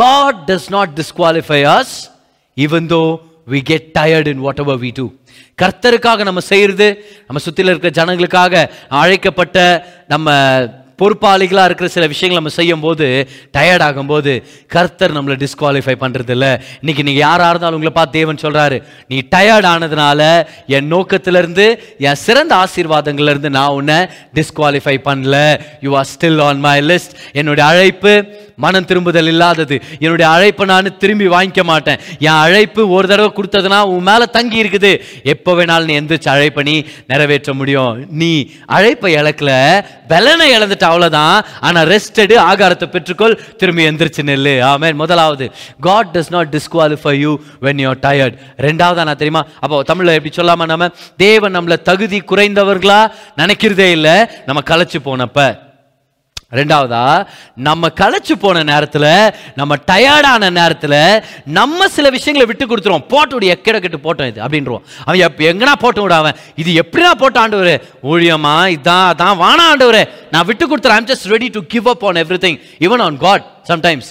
God does not disqualify us even though we get tired in whatever we do கர்த்தருக்காக நம்ம செய்கிறது நம்ம சுற்றில இருக்கிற ஜனங்களுக்காக அழைக்கப்பட்ட நம்ம பொறுப்பாளிகளாக இருக்கிற சில விஷயங்கள் நம்ம செய்யும் போது டயர்ட் ஆகும்போது கர்த்தர் நம்மளை டிஸ்குவாலிஃபை பண்ணுறது இல்லை இன்னைக்கு நீங்கள் யாராக இருந்தாலும் உங்களை பார்த்து தேவன் சொல்கிறாரு நீ டயர்ட் ஆனதுனால என் நோக்கத்துல இருந்து என் சிறந்த ஆசீர்வாதங்கள்ல இருந்து நான் உன்னை டிஸ்குவாலிஃபை பண்ணல. You are still on my list என்னுடைய அழைப்பு மனம் திரும்புதல் இல்லாதது. என்னுடைய அழைப்பை நான் திரும்பி வாங்கிக்க மாட்டேன். என் அழைப்பு ஒரு தடவை கொடுத்ததுன்னா உன் மேலே தங்கி இருக்குது. எப்போ வேணாலும் நீ எந்திரிச்சு அழைப்பை நீ நிறைவேற்ற முடியும். நீ அழைப்பை இழக்கல பலனை இழந்துட்ட அவ்வளவுதான். ஆனா ரெஸ்டடு ஆகாரத்தை பெற்றுக்கொள் திரும்பி எந்திரிச்சு நெல்லு. ஆமென். முதலாவது God does not disqualify you when you tired ரெண்டாவது நான் தெரியுமா? அப்போ தமிழ்ல எப்படி சொல்லாம நம்ம தேவன் நம்மள தகுதி குறைந்தவர்களா நினைக்கிறதே இல்லை நம்ம களைச்சு போனப்ப. ரெண்டாவதா நம்ம களைச்சு போன நேரத்தில் நம்ம டயர்டான நேரத்தில் நம்ம சில விஷயங்களை விட்டு கொடுத்துருவோம். போட்டோடைய விடு எக்கட கெட்டு போட்டோம் இது அப்படின்றோம் அவன் எப் எங்கன்னா போட்டு விட அவன்? இது எப்படினா போட்ட ஆண்டவர்? ஊழியமா இதான் அதான் வானா ஆண்டவர். நான் விட்டு கொடுத்துறேன். I'm just ready to give up on everything even on God sometimes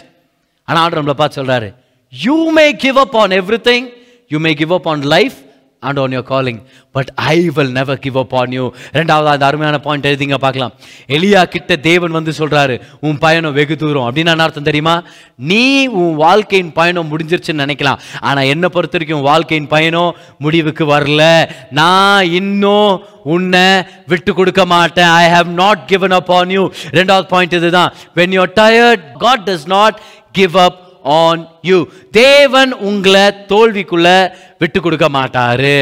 ஆனால் ஆண்டவர் நம்மளை பார்த்து சொல்கிறாரு you may give up on everything you may give up on life and on your calling but I will never give up on you ரெண்டாவது அந்த அருமையான point எழுதிங்க பார்க்கலாம். எலியா கிட்ட தேவன் வந்து சொல்கிறாரு உன் பயணம் வெகு தூரம். அப்படின்னு அர்த்தம் தெரியுமா? நீ உன் வாழ்க்கையின் பயணம் முடிஞ்சிருச்சுன்னு நினைக்கலாம். ஆனால் என்னை பொறுத்த வரைக்கும் வாழ்க்கையின் பயணம் முடிவுக்கு வரல. நான் இன்னும் உன்னை விட்டு கொடுக்க மாட்டேன். I have not given up on you ரெண்டாவது பாயிண்ட் இதுதான். When you're tired God does not give up on you தேவன் உங்களை தோல்விக்குள்ள விட்டு கொடுக்க மாட்டாரு.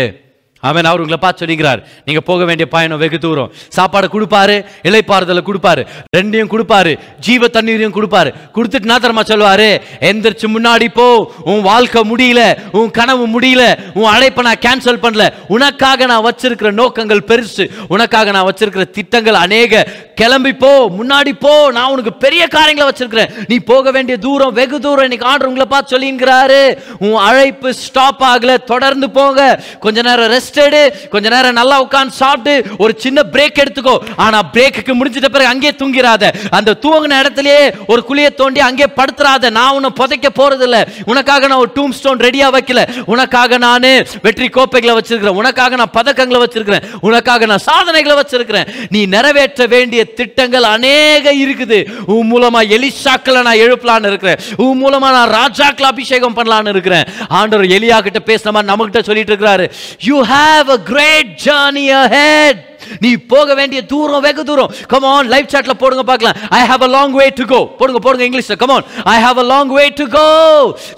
அவன் அவர் உங்களை பார்த்து சொல்லிக்கிறார் நீங்க போக வேண்டிய பயணம் வெகு தூரம். சாப்பாடு கொடுப்பாரு இலைப்பாறுதலை கொடுப்பாரு ரெண்டையும் கொடுப்பாரு ஜீவ தண்ணீரையும் கொடுப்பாரு. கொடுத்துட்டு நான் தரமா சொல்லுவாரு எந்திரிச்சு முன்னாடி போ உன் வாழ்க்கை முடியல உன் கனவு முடியல உன் அழைப்பை நான் கேன்சல் பண்ணல. உனக்காக நான் வச்சிருக்கிற நோக்கங்கள் பெருசு. உனக்காக நான் வச்சிருக்கிற திட்டங்கள் அநேக. கிளம்பி போ முன்னாடி போ. நான் உனக்கு பெரிய காரியங்களை வச்சிருக்கிறேன். நீ போக வேண்டிய தூரம் வெகு தூரம். இன்னைக்கு ஆர்டர் உங்களை பார்த்து சொல்லிங்கிறாரு. உன் அழைப்பு ஸ்டாப் ஆகல தொடர்ந்து போங்க கொஞ்ச நேரம் ரெஸ்ட் எடு கொஞ்ச நேரம் நல்லா உட்கார்ந்து சாப்பிட்டு ஒரு சின்ன பிரேக் எடுத்துக்கோ. ஆனா பிரேக்குக்கு முடிஞ்சிட்ட பிறகு அங்கேயே தூங்கிறாத. அந்த தூங்கின இடத்துலயே ஒரு குழியை தோண்டி அங்கே படுத்துறாத. நான் உன்னை புதைக்க போறது இல்ல உனக்காக நான் ஒரு டூம் ஸ்டோன் ரெடியா வைக்கல. உனக்காக நான் வெற்றி கோப்பைகளை வச்சிருக்கிறேன். உனக்காக நான் பதக்கங்களை வச்சிருக்கிறேன். உனக்காக நான் சாதனைகளை வச்சிருக்கிறேன். நீ நிறைவேற்ற வேண்டிய திட்டங்கள் அநேக இருக்குது. உன் மூலமா எலிஷாக்களை நான் எழுப்பலான்னு இருக்கிறேன். உன் மூலமா நான் ராஜாக்களை அபிஷேகம் பண்ணலான்னு இருக்கிறேன். ஆண்டவர் எலியா கிட்ட பேசின மாதிரி நம்மகிட்ட சொல்லிட்டு இருக்கிறாரு. You have a great journey ahead நீ போக வேண்டிய தூரம் வெகு தூரம். கம் ஆன் லைவ் சாட்ல போடுங்க பார்க்கலாம். I have a long way to go போடுங்க போடுங்க இங்கிலீஷ்ல come on I have a long way to go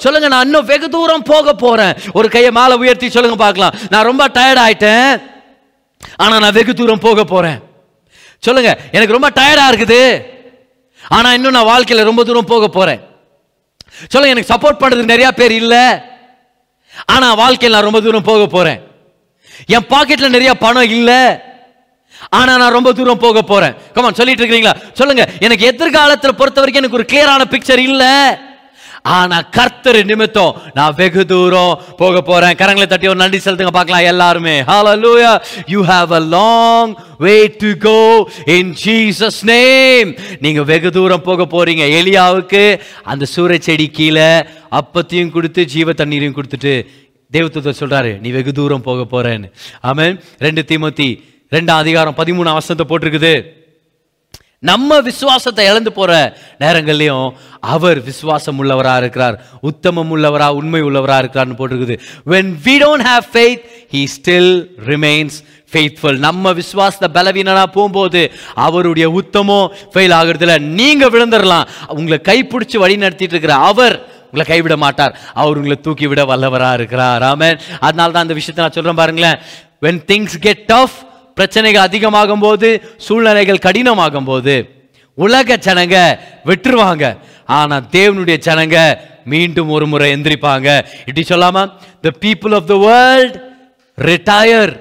சொல்லுங்க நான் இன்னும் வெகு தூரம் போக போறேன். ஒரு கையை மாலை உயர்த்தி சொல்லுங்க பார்க்கலாம். நான் ரொம்ப டயர்ட் ஆயிட்டேன். ஆனா நான் வெகு தூரம் போக போறேன். சொல்லுங்க எனக்கு ரொம்ப டயர்டா இருக்குது. ஆனா இன்னும் நான் வாழ்க்கையில ரொம்ப தூரம் போக போறேன். சொல்லுங்க எனக்கு சப்போர்ட் பண்றதுக்கு நிறைய பேர் இல்லை. ஆனா வாழ்க்கையில் நான் ரொம்ப தூரம் போக போறேன். என் பாக்கெட்ல நிறைய பணம் இல்ல. ஆனா நான் ரொம்ப தூரம் போக போறேன். கமான் சொல்லிட்டு இருக்கீங்களா சொல்லுங்க. எனக்கு எதிர்காலத்துல பொறுத்த வரைக்கும் எனக்கு ஒரு கிளியரான பிக்சர் இல்ல. ஆனா கர்த்தர் நிமித்தம் நான் வெகு தூரம் போக போறேன். கரங்களை தட்டி ஒரு நன்றி செலுத்துங்க பார்க்கலாம் எல்லாருமே. Hallelujah you have a long way to go in Jesus name நீங்க வெகு தூரம் போக போறீங்க. எலியாவுக்கு அந்த சூரிய செடி கீழே அப்பத்தையும் கொடுத்து ஜீவ தண்ணீரையும் கொடுத்துட்டு தேவதூதர் சொல்றாரு நீ வெகு தூரம் போக போறேன்னு. ஆமென். ரெண்டு தீமத்தி ரெண்டாம் அதிகாரம் பதிமூணு அவசரத்தை போட்டிருக்குது. நம்ம விசுவாசத்தை இழந்து போற நேரங்கள்லயும் அவர் விசுவாசம் உள்ளவரா இருக்கிறார் உத்தமம் உள்ளவரா உண்மை உள்ளவரா இருக்கிறார்னு போட்டிருக்குது. When we don't have faith he still remains faithful. நம்ம விசுவாசத்தை பலவீனனா போகும்போது அவருடைய உத்தமம் ஃபெயில் ஆகுறதுல நீங்க விழுந்துடலாம் உங்களை கைப்பிடிச்சு வழி நடத்திட்டு இருக்கிற அவர் உங்களை கைவிட மாட்டார். அவர் உங்களை தூக்கி விட வல்லவரா இருக்கிறார். ஆமன். அதனால தான் அந்த விஷயத்தை நான் சொல்றேன் பாருங்களேன். வென் திங்ஸ் கெட் டஃப் பிரச்சனைகள் அதிகமாகும் போது சூழ்நிலைகள் கடினமாகும் போது உலக ஜனங்க விட்டுருவாங்க. ஆனா தேவனுடைய ஜனங்க மீண்டும் ஒரு முறை எந்திரிப்பாங்க. இப்படி சொல்லாமா? The people of the world retire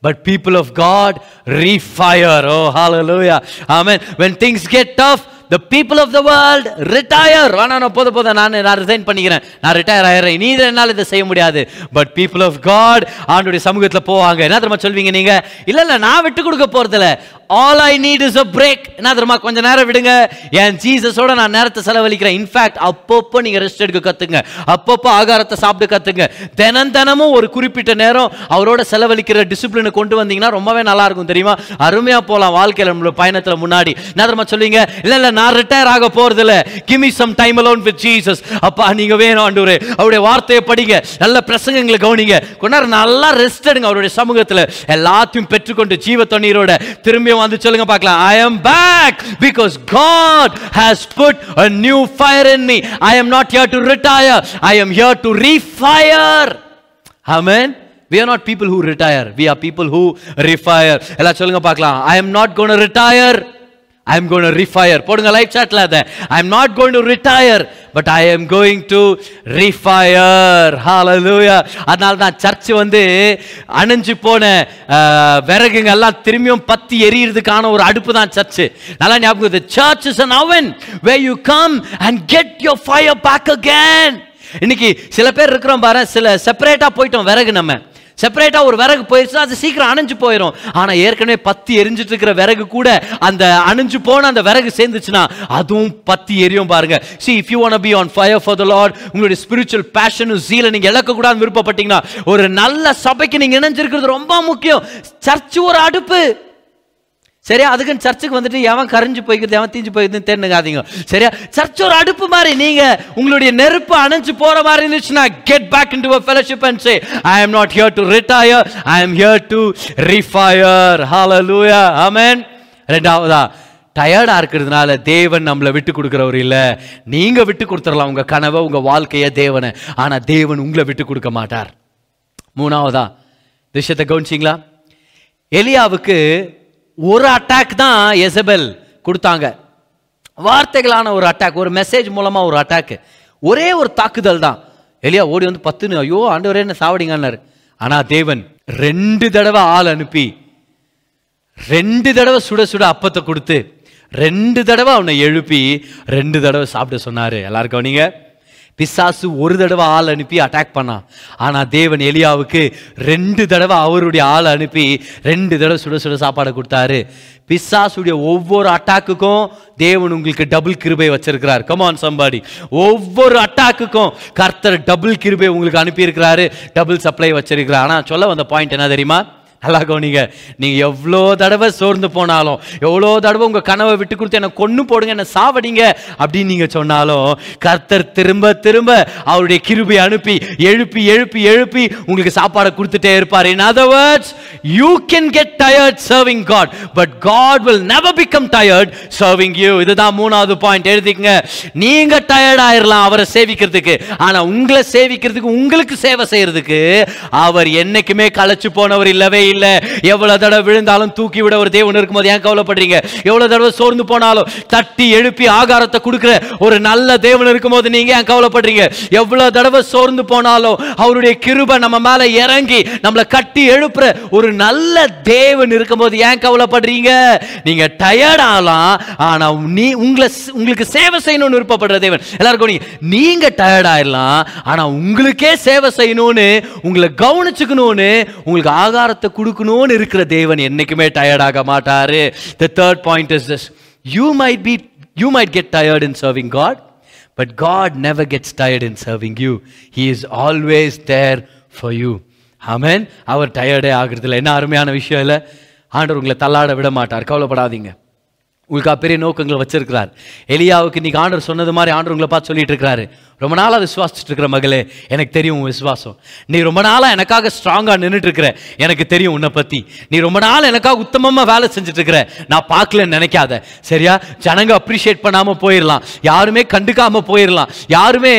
but people of God refire oh hallelujah. Amen. When things get tough the people of the world retire வேணா நான் போத போத நான் நான் ரிசைன் பண்ணிக்கிறேன். நான் ரிட்டையர் ஆயிடுறேன். நீ என்னால் இதை செய்ய முடியாது. பட் பீப்புள் ஆஃப் காட் ஆண்டுடைய சமூகத்துல போவாங்க. என்ன தெரியுமா சொல்வீங்க நீங்க? இல்ல இல்ல நான் விட்டு கொடுக்க போகிறதில்ல all I need is a break என்ன தெரியுமா? கொஞ்ச நேரம் விடுங்க. என் ஜீசஸோட நான் நேரத்தை செலவழிக்கிறேன். இன்ஃபேக்ட் அப்பப்போ நீங்க ரெஸ்ட் எடுக்க கத்துங்க. அப்பப்போ ஆகாரத்தை சாப்பிட்டு கத்துங்க. தினம் தினமும் ஒரு குறிப்பிட்ட நேரம் அவரோட செலவழிக்கிற டிசிப்ளினை கொண்டு வந்தீங்கன்னா ரொம்பவே நல்லா இருக்கும் தெரியுமா? அருமையா போலாம் வாழ்க்கையில நம்மளோட பயணத்துல முன்னாடி. என்ன தெரியுமா சொல்லுவீங்க? இல்ல இல்ல நான் ரிட்டையர் ஆக போறது இல்ல some time alone with Jesus அப்பா நீங்க வேணும் ஆண்டவரே. அவருடைய வார்த்தையை படிங்க. நல்ல பிரசங்கங்களை கவனிங்க. கொஞ்ச நேரம் நல்லா ரெஸ்ட் எடுங்க அவருடைய சமூகத்துல. எல்லாத்தையும் பெற்றுக்கொண்டு ஜீவ தண்ணீரோட திரும்பியும் வந்து சொல்லுங்க பார்க்கலாம் ஐ am back because God has put a new fire in me I am not here to retire I am here to refire Amen we are not people who retire we are people who refire எல்லாம் சொல்லுங்க பார்க்கலாம் I am not going to I am gonna refire போடுங்க live சாட்டில் அதை I am not gonna to retire but I am going to refire hallelujah அதனால தான் search வந்து அணிஞ்சு போன விறகுங்க எல்லாம் திரும்பியும் பத்தி எரியறதுக்கான ஒரு அடுப்பு தான் சர்ச் நல்லா ஞாபகம் இது church is an oven where you come and get your fire back again இன்னைக்கு சில பேர் இருக்கிறோம் பாரு சில செப்பரேட்டாக போயிட்டோம் விறகு நம்ம செப்பரேட்டாக ஒரு விறகு போயிடுச்சுன்னா அது சீக்கிரம் அணைஞ்சு போயிடும் ஆனால் ஏற்கனவே பத்தி எரிஞ்சிட்டு இருக்கிற விறகு கூட அந்த அணைஞ்சு போன அந்த விறகு சேர்ந்துச்சுன்னா அதுவும் பத்தி எரியும் பாருங்க. See if you want be on fire for the Lord உங்களுடைய ஸ்பிரிச்சுவல் பேஷனும் ஜீல நீங்கள் இழக்கக்கூடாதுன்னு விருப்பப்பட்டீங்கன்னா ஒரு நல்ல சபைக்கு நீங்கள் இணைஞ்சிருக்கிறது ரொம்ப முக்கியம். சர்ச் ஒரு அடுப்பு. சரியா? அதுக்குன்னு சர்ச்சுக்கு வந்துட்டு எவன் கரைஞ்சு போய்க்கிறது எவன் தீஞ்சு போயிருதுன்னு தெரிஞ்சுக்காதீங்க சரியா? சர்ச் ஒரு அடுப்பு மாதிரி. நீங்க உங்களுடைய நெருப்பு அணைஞ்சு போற மாதிரி இருந்துச்சுன்னா get back into fellowship and say I am not here to retire I am here to refire hallelujah amen ரெண்டாவதா டயர்டாக இருக்கிறதுனால தேவன் நம்மளை விட்டு கொடுக்குறவர் இல்லை. நீங்கள் விட்டு கொடுத்துடலாம். உங்கள் கனவை உங்கள் வாழ்க்கையை தேவனை. ஆனால் தேவன் உங்களை விட்டு கொடுக்க மாட்டார். மூணாவதா விஷயத்தை கவனிச்சிங்களா எலியாவுக்கு ஒரு அட்டாக் தான் எசபெல் கொடுத்தாங்க. வார்த்தைகளான ஒரு அட்டாக் ஒரு மெசேஜ் மூலமாக ஒரு அட்டாக் ஒரே ஒரு தாக்குதல் தான். எலியா ஓடி வந்து பத்துன்னு ஐயோ ஆண்டவரே என்ன சாவடிங்கன்னாரு. ஆனால் தேவன் ரெண்டு தடவை ஆள் அனுப்பி ரெண்டு தடவை சுட சுட அப்பத்தை கொடுத்து ரெண்டு தடவை அவனை எழுப்பி ரெண்டு தடவை சாப்பிட சொன்னார். எல்லாருக்கும் நீங்கள் பிசாசு ஒரு தடவை ஆள் அனுப்பி அட்டாக் பண்ணான். ஆனால் தேவன் எலியாவுக்கு ரெண்டு தடவை அவருடைய ஆள் அனுப்பி ரெண்டு தடவை சுட சுட சாப்பாடு கொடுத்தாரு. பிசாசுடைய ஒவ்வொரு அட்டாக்குக்கும் தேவன் உங்களுக்கு டபுள் கிருபை வச்சிருக்கிறார். கமான் சம்பாடி ஒவ்வொரு அட்டாக்குக்கும் கர்த்தர் டபுள் கிருபை உங்களுக்கு அனுப்பியிருக்கிறாரு. டபுள் சப்ளை வச்சிருக்கிறார். ஆனால் சொல்ல வந்த பாயிண்ட் என்ன தெரியுமா? நல்லா கவனிங்க. நீங்க எவ்வளோ தடவை சோர்ந்து போனாலும் எவ்வளோ தடவை உங்க கனவை விட்டு கொடுத்து என்னை கொன்னு போடுங்க என்ன சாவடிங்க அப்படின்னு நீங்க சொன்னாலும் கர்த்தர் திரும்ப திரும்ப அவருடைய கிருபை அனுப்பி எழுப்பி எழுப்பி எழுப்பி உங்களுக்கு சாப்பாடை கொடுத்துட்டே இருப்பார். In other words you can get tired serving God but God will never become tired serving you இதுதான் மூணாவது பாயிண்ட் எழுதிக்கங்க. நீங்க டயர்ட் ஆயிரலாம் அவரை சேவிக்கிறதுக்கு. ஆனா உங்களை சேவிக்கிறதுக்கு உங்களுக்கு சேவை செய்யறதுக்கு அவர் என்னைக்குமே களைச்சு போனவர் இல்லவே இல்லை. எவ்வளவு தடவை விழுந்தாலும் தூக்கி விட ஒரு தேவன் இருக்கும்போது ஏன் கவலைப்படுறீங்க? எவ்வளவு தடவை சோர்ந்து போனாலும் தட்டி எழுப்பி ஆகாரத்தை கொடுக்கிற ஒரு நல்ல தேவன் இருக்கும்போது நீங்க ஏன் கவலைப்படுறீங்க? எவ்வளவு தடவை சோர்ந்து போனாலும் அவருடைய கிருபை நம்ம மேல இறங்கி நம்மளை கட்டி எழுப்புற ஒரு நல்ல தேவன் இருக்கும்போது ஏன் கவலைப்படுறீங்க? நீங்க டயர்ட் ஆனா நீ உங்களை உங்களுக்கு சேவை செய்யணும்னு விருப்பப்படுற தேவன். எல்லாருக்கும் நீங்க நீங்க டயர்ட் ஆயிடலாம் ஆனா உங்களுக்கே சேவை செய்யணும்னு உங்களை கவனிச்சுக்கணும்னு உங்களுக்கு ஆகாரத்தை கொடுக்கணும்னு இருக்கிற தேவன் என்றைக்குமே டயர்டாக மாட்டார் the third point is this you might be you might get tired in serving God but God never gets tired in serving you he is always there for you amen அவர் டயர்டே ஆகிறதுல என்ன அருமையான விஷயம் இல்லை ஆண்டவர் உங்களை தள்ளாட விட மாட்டார் கவலைப்படாதீங்க உங்களுக்கு பெரிய நோக்கங்களை வச்சிருக்கிறார். எலியாவுக்கு இன்னைக்கு ஆண்டர் சொன்னது மாதிரி ஆண்டர் உங்களை பார்த்து சொல்லிட்டு இருக்கிறாரு. ரொம்ப நாளா விசுவாசிச்சுட்டு இருக்கிற மகளே எனக்கு தெரியும் உன் விசுவாசம். நீ ரொம்ப நாளா எனக்காக ஸ்ட்ராங்கா நின்றுட்டு இருக்கிற எனக்கு தெரியும் உன்னை பத்தி. நீ ரொம்ப நாள் எனக்காக உத்தமமா வேலை செஞ்சுட்டு இருக்கிற. நான் பார்க்கலன்னு நினைக்காத. சரியா? ஜனங்க அப்ரிஷியேட் பண்ணாம போயிடலாம் யாருமே கண்டுக்காம போயிடலாம் யாருமே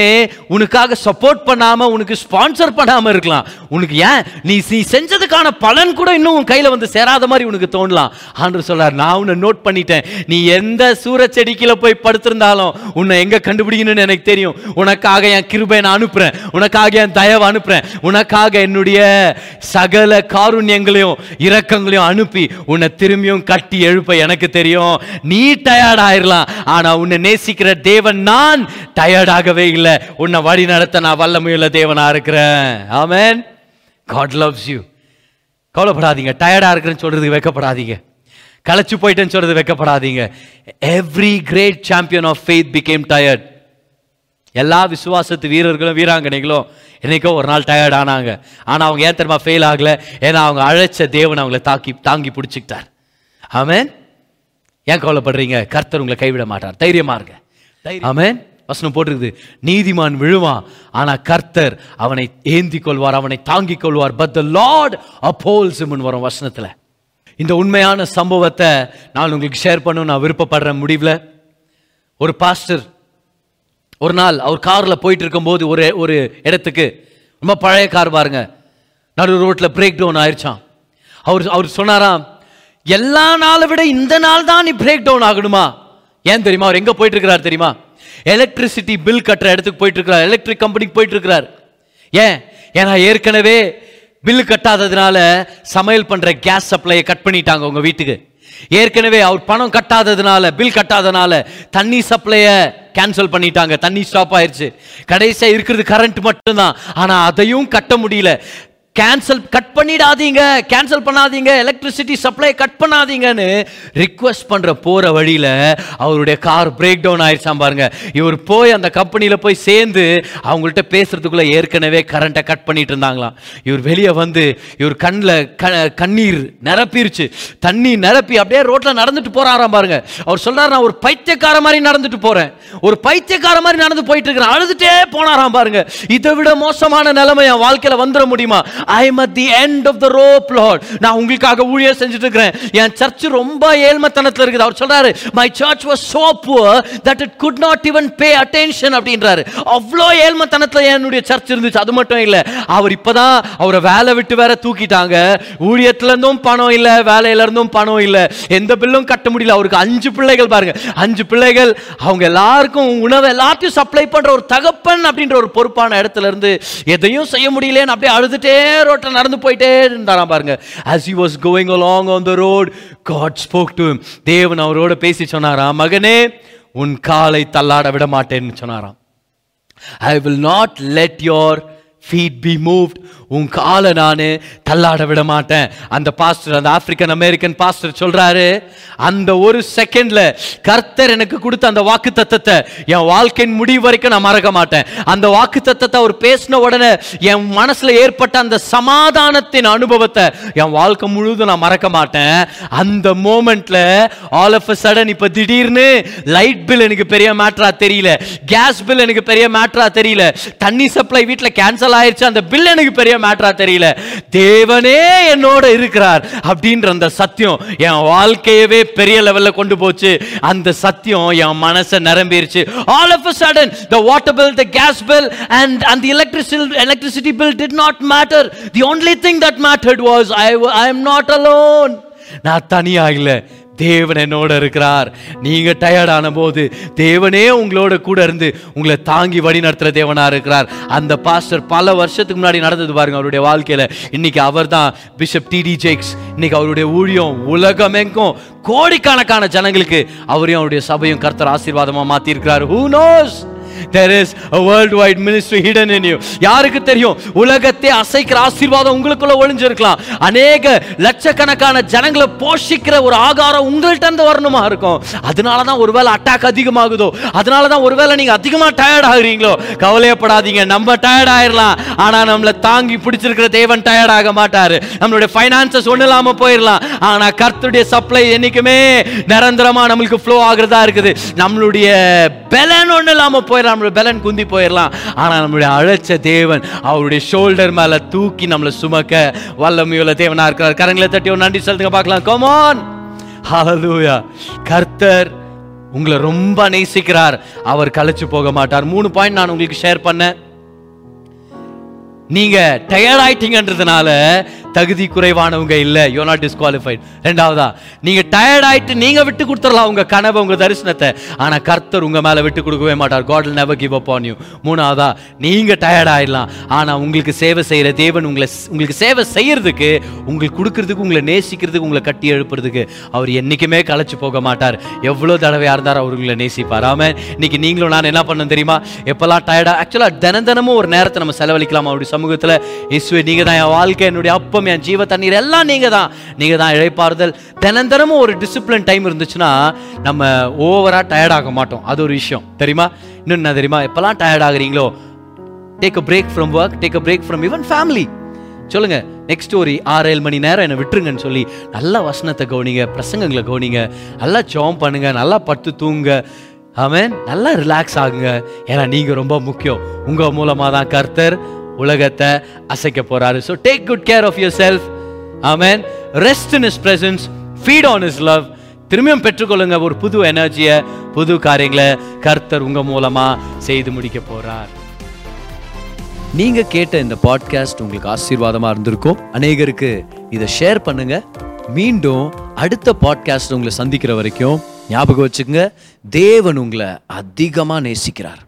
உனக்காக சப்போர்ட் பண்ணாம உனக்கு ஸ்பான்சர் பண்ணாம இருக்கலாம். உனக்கு ஏன்? நீ நீ செஞ்சதுக்கான பலன் கூட இன்னும் உன் கையில வந்து சேராத மாதிரி உனக்கு தோணலாம். ஆண்டு சொல்றார் நான் உன்னை நோட் பண்ணிட்டேன். நீ எந்த சூரச் போய் படுத்திருந்தாலும் உன்னை எங்க கண்டுபிடிக்கணும்னு எனக்கு தெரியும். உனக்காக என் கிருபை நான் அனுப்புறேன். உனக்காக என் தயவு அனுப்புறேன். உனக்காக என்னுடைய சகல காருண்யங்களையும் இரக்கங்களையும் அனுப்பி உன்னை திரும்பியும் கட்டி எழுப்ப எனக்கு தெரியும். நீ டயர்ட் ஆயிரலாம். ஆனா உன்னை நேசிக்கிற தேவன் நான் டயர்டாகவே இல்லை. உன்னை வழி நடத்த நான் வல்லமையுள்ள தேவனா இருக்கிறேன். ஆமேன் காட் லவ்ஸ் யூ கவலைப்படாதீங்க. டயர்டா இருக்கிறேன்னு சொல்கிறதுக்கு வைக்கப்படாதீங்க. களைச்சு போயிட்டேன்னு சொல்றது வெக்கப்படாதீங்க. Every great champion of faith became tired எல்லா விசுவாசத்து வீரர்களும் வீராங்கனைகளும் என்னைக்கோ ஒரு நாள் டயர்ட் ஆனாங்க. ஆனா அவங்க ஏன் தெரியுமா ஃபெயில் ஆகல? ஏன்னா அவங்க அழைச்ச தேவன் அவங்கள தாக்கி தாங்கி பிடிச்சிக்கிட்டார். ஆமென் ஏன் கவலைப்படுறீங்க? கர்த்தர் உங்களை கைவிட மாட்டார். தைரியமா இருங்க. ஆமென் வசனம் போட்டிருக்குது. நீதிமான் விழுவான் ஆனா கர்த்தர் அவனை ஏந்தி கொள்வார் அவனை தாங்கிக் கொள்வார். பட் த லார்ட் him ன்னு வரும் வசனத்துல. இந்த உண்மையான சம்பவத்தை நான் உங்களுக்கு ஷேர் பண்ண நான் விருப்பப்படுறேன் முடிவில் ஒரு பாஸ்டர் ஒரு நாள் அவர் காரில் போயிட்டு இருக்கும்போது ஒரு ஒரு இடத்துக்கு ரொம்ப பழைய கார் பாருங்க நடு ரோட்டில் பிரேக் டவுன் ஆயிடுச்சான் அவர் அவர் சொன்னாராம் எல்லா நாளை விட இந்த நாள் தான் நீ பிரேக் டவுன் ஆகணுமா? ஏன் தெரியுமா? அவர் எங்கே போயிட்டு இருக்கிறார் தெரியுமா? எலக்ட்ரிசிட்டி பில் கட்டுற இடத்துக்கு போயிட்டு இருக்கிறார் எலக்ட்ரிக் கம்பெனிக்கு போயிட்டு இருக்கிறார். ஏன்? ஏன்னா ஏற்கனவே பில்லு கட்டாததுனால சமையல் பண்ற கேஸ் சப்ளையை கட் பண்ணிட்டாங்க உங்க வீட்டுக்கு. ஏற்கனவே அவர் பணம் கட்டாததுனால பில் கட்டாததுனால தண்ணி சப்ளைய கேன்சல் பண்ணிட்டாங்க. தண்ணி ஸ்டாப் ஆயிடுச்சு கடைசியா இருக்கிறது கரண்ட் மட்டும்தான். ஆனா அதையும் கட்ட முடியல. கேன்சல் கட் பண்ணிடாதீங்க. கேன்சல் பண்ணாதீங்க. எலக்ட்ரிசிட்டி சப்ளை கட் பண்ணாதீங்கன்னு ரிக்வெஸ்ட் பண்ற போற வழியில அவருடைய கார் பிரேக் டவுன் ஆயிடுச்சாம் பாருங்க. இவர் போய் அந்த கம்பெனியில போய் சேர்ந்து அவங்கள்ட்ட பேசுறதுக்குள்ள ஏற்கனவே கரண்ட்டை கட் பண்ணிட்டு இருந்தாங்களாம் இவர் வெளியே வந்து இவர் கண்ணில் கண்ணீர் நிரப்பிருச்சு. தண்ணி நிரப்பி அப்படியே ரோட்ல நடந்துட்டு போறாராம் பாருங்க. அவர் சொல்றாரு நான் ஒரு பைத்தியக்கார மாதிரி நடந்துட்டு போறேன். ஒரு பைத்தியக்கார மாதிரி நடந்து போயிட்டு இருக்கிறேன். அழுதுட்டே போனாராம் பாருங்க. இதை விட மோசமான நிலைமை என் வாழ்க்கையில வந்துட முடியுமா? I am at the end of the rope Lord நான் உங்களுக்காக ஊழியர் செஞ்சுட்டு இருக்கிறேன் என் சர்ச் ரொம்ப ஏழ்மத்தனத்தில் இருக்குது. அவர் சொல்றாரு my church was so poor that it could not even pay attention அப்படின்றாரு. அவ்வளோ ஏழ்மத்தனத்தில் என்னுடைய சர்ச் இருந்துச்சு. அது மட்டும் இல்லை அவர் இப்பதான் அவரை வேலை விட்டு வேற தூக்கிட்டாங்க. ஊழியத்துல இருந்தும் பணம் இல்லை வேலையில இருந்தும் பணம் இல்லை. எந்த பில்லும் கட்ட முடியல. அவருக்கு அஞ்சு பிள்ளைகள் பாருங்க. அஞ்சு பிள்ளைகள் அவங்க எல்லாருக்கும் உணவு எல்லாத்தையும் சப்ளை பண்ற ஒரு தகப்பன் அப்படின்ற ஒரு பொறுப்பான இடத்துல இருந்து எதையும் செய்ய முடியலன்னு அப்படியே அழுதுட்டே நேரோட்டம் நடந்து போயிட்டே இருந்தாராம் பாருங்க. As he was going along on the road God spoke to தேவன் அவரோட பேசி சொன்னாராம் மகனே உன் காலை தள்ளாட விட மாட்டேன்னு சொன்னாராம். I will not let your feet be moved உன் காலை நான் தள்ளாட விட மாட்டேன். அந்த பாஸ்டர் அந்த ஆப்பிரிக்கன் அமெரிக்கன் பாஸ்டர் சொல்றாரு அந்த ஒரு செகண்ட்ல கர்த்தர் எனக்கு கொடுத்த அந்த வாக்கு தத்தத்தை என் வாழ்க்கையின் முடிவு வரைக்கும் நான் மறக்க மாட்டேன். அந்த வாக்கு தத்தத்தை அவர் பேசின உடனே என் மனசுல ஏற்பட்ட அந்த சமாதானத்தின் அனுபவத்தை என் வாழ்க்கை முழுவதும் நான் மறக்க மாட்டேன். அந்த மோமெண்ட்ல ஆல் ஆஃப் அ சடன் இப்ப திடீர்னு லைட் பில் எனக்கு பெரிய மேட்ரா தெரியல. கேஸ் பில் எனக்கு பெரிய மேட்ரா தெரியல. தண்ணி சப்ளை வீட்டில் கேன்சல் ஆயிடுச்சு அந்த பில் எனக்கு பெரிய மேட்டரா தெரியல தேவனே என்னோட இருக்கிறார் அப்படின்ற அந்த சத்தியம் என் வாழ்க்கையவே பெரிய லெவல்ல கொண்டு போச்சு அந்த சத்தியம் என் மனசை நிரம்பிருச்சு all of sudden the water bill the gas bill and அந்த எலக்ட்ரிசில் electricity bill did not matter the only thing that mattered was I I am not alone நான் தனியாக இல்லை தேவன் என்னோட இருக்கிறார். நீங்க டயர்டான போது தேவனே உங்களோட கூட இருந்து உங்களை தாங்கி வழி நடத்துற தேவனா இருக்கிறார். அந்த பாஸ்டர் பல வருஷத்துக்கு முன்னாடி நடந்தது பாருங்க அவருடைய வாழ்க்கையில. இன்னைக்கு அவர் தான் பிஷப் டிடி ஜேக்ஸ் இன்னைக்கு அவருடைய ஊழியம் உலகமெங்கும் கோடிக்கணக்கான ஜனங்களுக்கு அவரையும் அவருடைய சபையும் கர்த்தர் ஆசீர்வாதமா மாத்தி இருக்கிறார் who knows there is a world wide ministry hidden in you யாருக்கு தெரியும்? உலகத்தை அசைக்கிற ஆசீர்வாதம் உங்களுக்குள்ள ஒளிஞ்சிருக்கலாம். அநேக லட்சக்கணக்கான ஜனங்களை போஷிக்கிற ஒரு ஆகாரம் உங்கள்ட்ட இருந்து வரணுமா இருக்கும்? அதனால தான் ஒருவேளை அட்டாக் அதிகமாகுதோ? அதனால தான் ஒருவேளை நீங்க அதிகமா டயர்ட் ஆகுறீங்களோ? கவலையப்படாதீங்க. நம்ம டயர்ட் ஆயிரலாம். ஆனா நம்மள தாங்கி பிடிச்சிருக்கிற தேவன் டயர்ட் ஆக மாட்டாரு. நம்மளுடைய ஃபைனான்சஸ் ஒன்றும் இல்லாம போயிடலாம் ஆனா கர்த்துடைய சப்ளை என்னைக்குமே நிரந்தரமா நம்மளுக்கு ஃப்ளோ ஆகுறதா இருக்குது. நம்மளுடைய பெலன் ஒன்றும் இல்லாம போயிடலாம் நம்மளுடைய பலன் குந்தி போயிடலாம் ஆனால் நம்மளுடைய அழைச்ச தேவன் அவருடைய ஷோல்டர் மேல தூக்கி நம்மளை சுமக்க வல்லமையுள்ள தேவனா இருக்கிறார். கரங்களை தட்டி ஒரு நன்றி சொல்லுங்க பார்க்கலாம். கமான் ஹலலூயா கர்த்தர் உங்களை ரொம்ப நேசிக்கிறார். அவர் கலைச்சு போக மாட்டார். மூணு பாயிண்ட் நான் உங்களுக்கு ஷேர் பண்ணேன். நீங்க டயர்ட் ஆயிட்டீங்கன்றதுனால தகுதி குறைவானவங்க இல்லை. யூ நாட் டிஸ்குவாலிஃபைட் ரெண்டாவதா நீங்க டயர்ட் ஆயிட்டு நீங்க விட்டு கொடுத்துடலாம் உங்க கனவை உங்க தரிசனத்தை. ஆனா கர்த்தர் உங்க மேல விட்டு கொடுக்கவே மாட்டார். God never give up on you மூணாவதா நீங்க டயர்ட் ஆயிடலாம். ஆனா உங்களுக்கு சேவை செய்யற தேவன் உங்களை உங்களுக்கு சேவை செய்யறதுக்கு உங்களுக்கு கொடுக்கறதுக்கு உங்களை நேசிக்கிறதுக்கு உங்களை கட்டி எழுப்புறதுக்கு அவர் என்னைக்குமே களைச்சு போக மாட்டார். எவ்வளோ தடவையாக இருந்தார் அவர் உங்களை நேசிப்பார். ஆமா இன்னைக்கு நீங்களும் நான் என்ன பண்ணும் தெரியுமா? எப்பெல்லாம் டயர்டாக ஆக்சுவலாக தினம் தினமும் ஒரு நேரத்தை நம்ம செலவழிக்கலாம். அவருடைய சமூகத்தில் இஸ்வே நீங்கள் தான் என் வாழ்க்கை என்னுடைய அப்பம் என் ஜீவ தண்ணீர் எல்லாம் நீங்க தான் நீங்க தான் இழைப்பாறுதல். தினந்தனமும் ஒரு டிசிப்ளின் டைம் இருந்துச்சுன்னா நம்ம ஓவரா டயர்ட் ஆக மாட்டோம். அது ஒரு விஷயம். தெரியுமா? இன்னும் என்ன தெரியுமா? எப்பெல்லாம் tired ஆகுறீங்களோ take a break from work take a break from even family சொல்லுங்க. நெக்ஸ்ட் ஒரு ஆறு ஏழு மணி நேரம் என்னை விட்டுருங்கன்னு சொல்லி நல்லா வசனத்தை கவனிங்க பிரசங்கங்களை கவனிங்க நல்லா ஜோம் பண்ணுங்க நல்லா படுத்து தூங்க ஆமென். நல்லா ரிலாக்ஸ் ஆகுங்க. ஏன்னா நீங்க ரொம்ப முக்கியம். உங்கள் மூலமாக தான் கர்த்தர் உலகத்தை அசைக்க போறாரு. So take good care of yourself amen rest in his presence feed on his love திரும்பியும் பெற்றுக்கொள்ளுங்க. ஒரு புது எனர்ஜியை புது காரியங்களை கர்த்தர் உங்க மூலமா செய்து முடிக்க போறார். நீங்க கேட்ட இந்த பாட்காஸ்ட் உங்களுக்கு ஆசீர்வாதமா இருந்திருக்கும். அநேகருக்கு இதை ஷேர் பண்ணுங்க. மீண்டும் அடுத்த பாட்காஸ்ட் உங்களை சந்திக்கிற வரைக்கும் ஞாபகம் வச்சுக்கோங்க. தேவன் உங்களை அதிகமா நேசிக்கிறார்.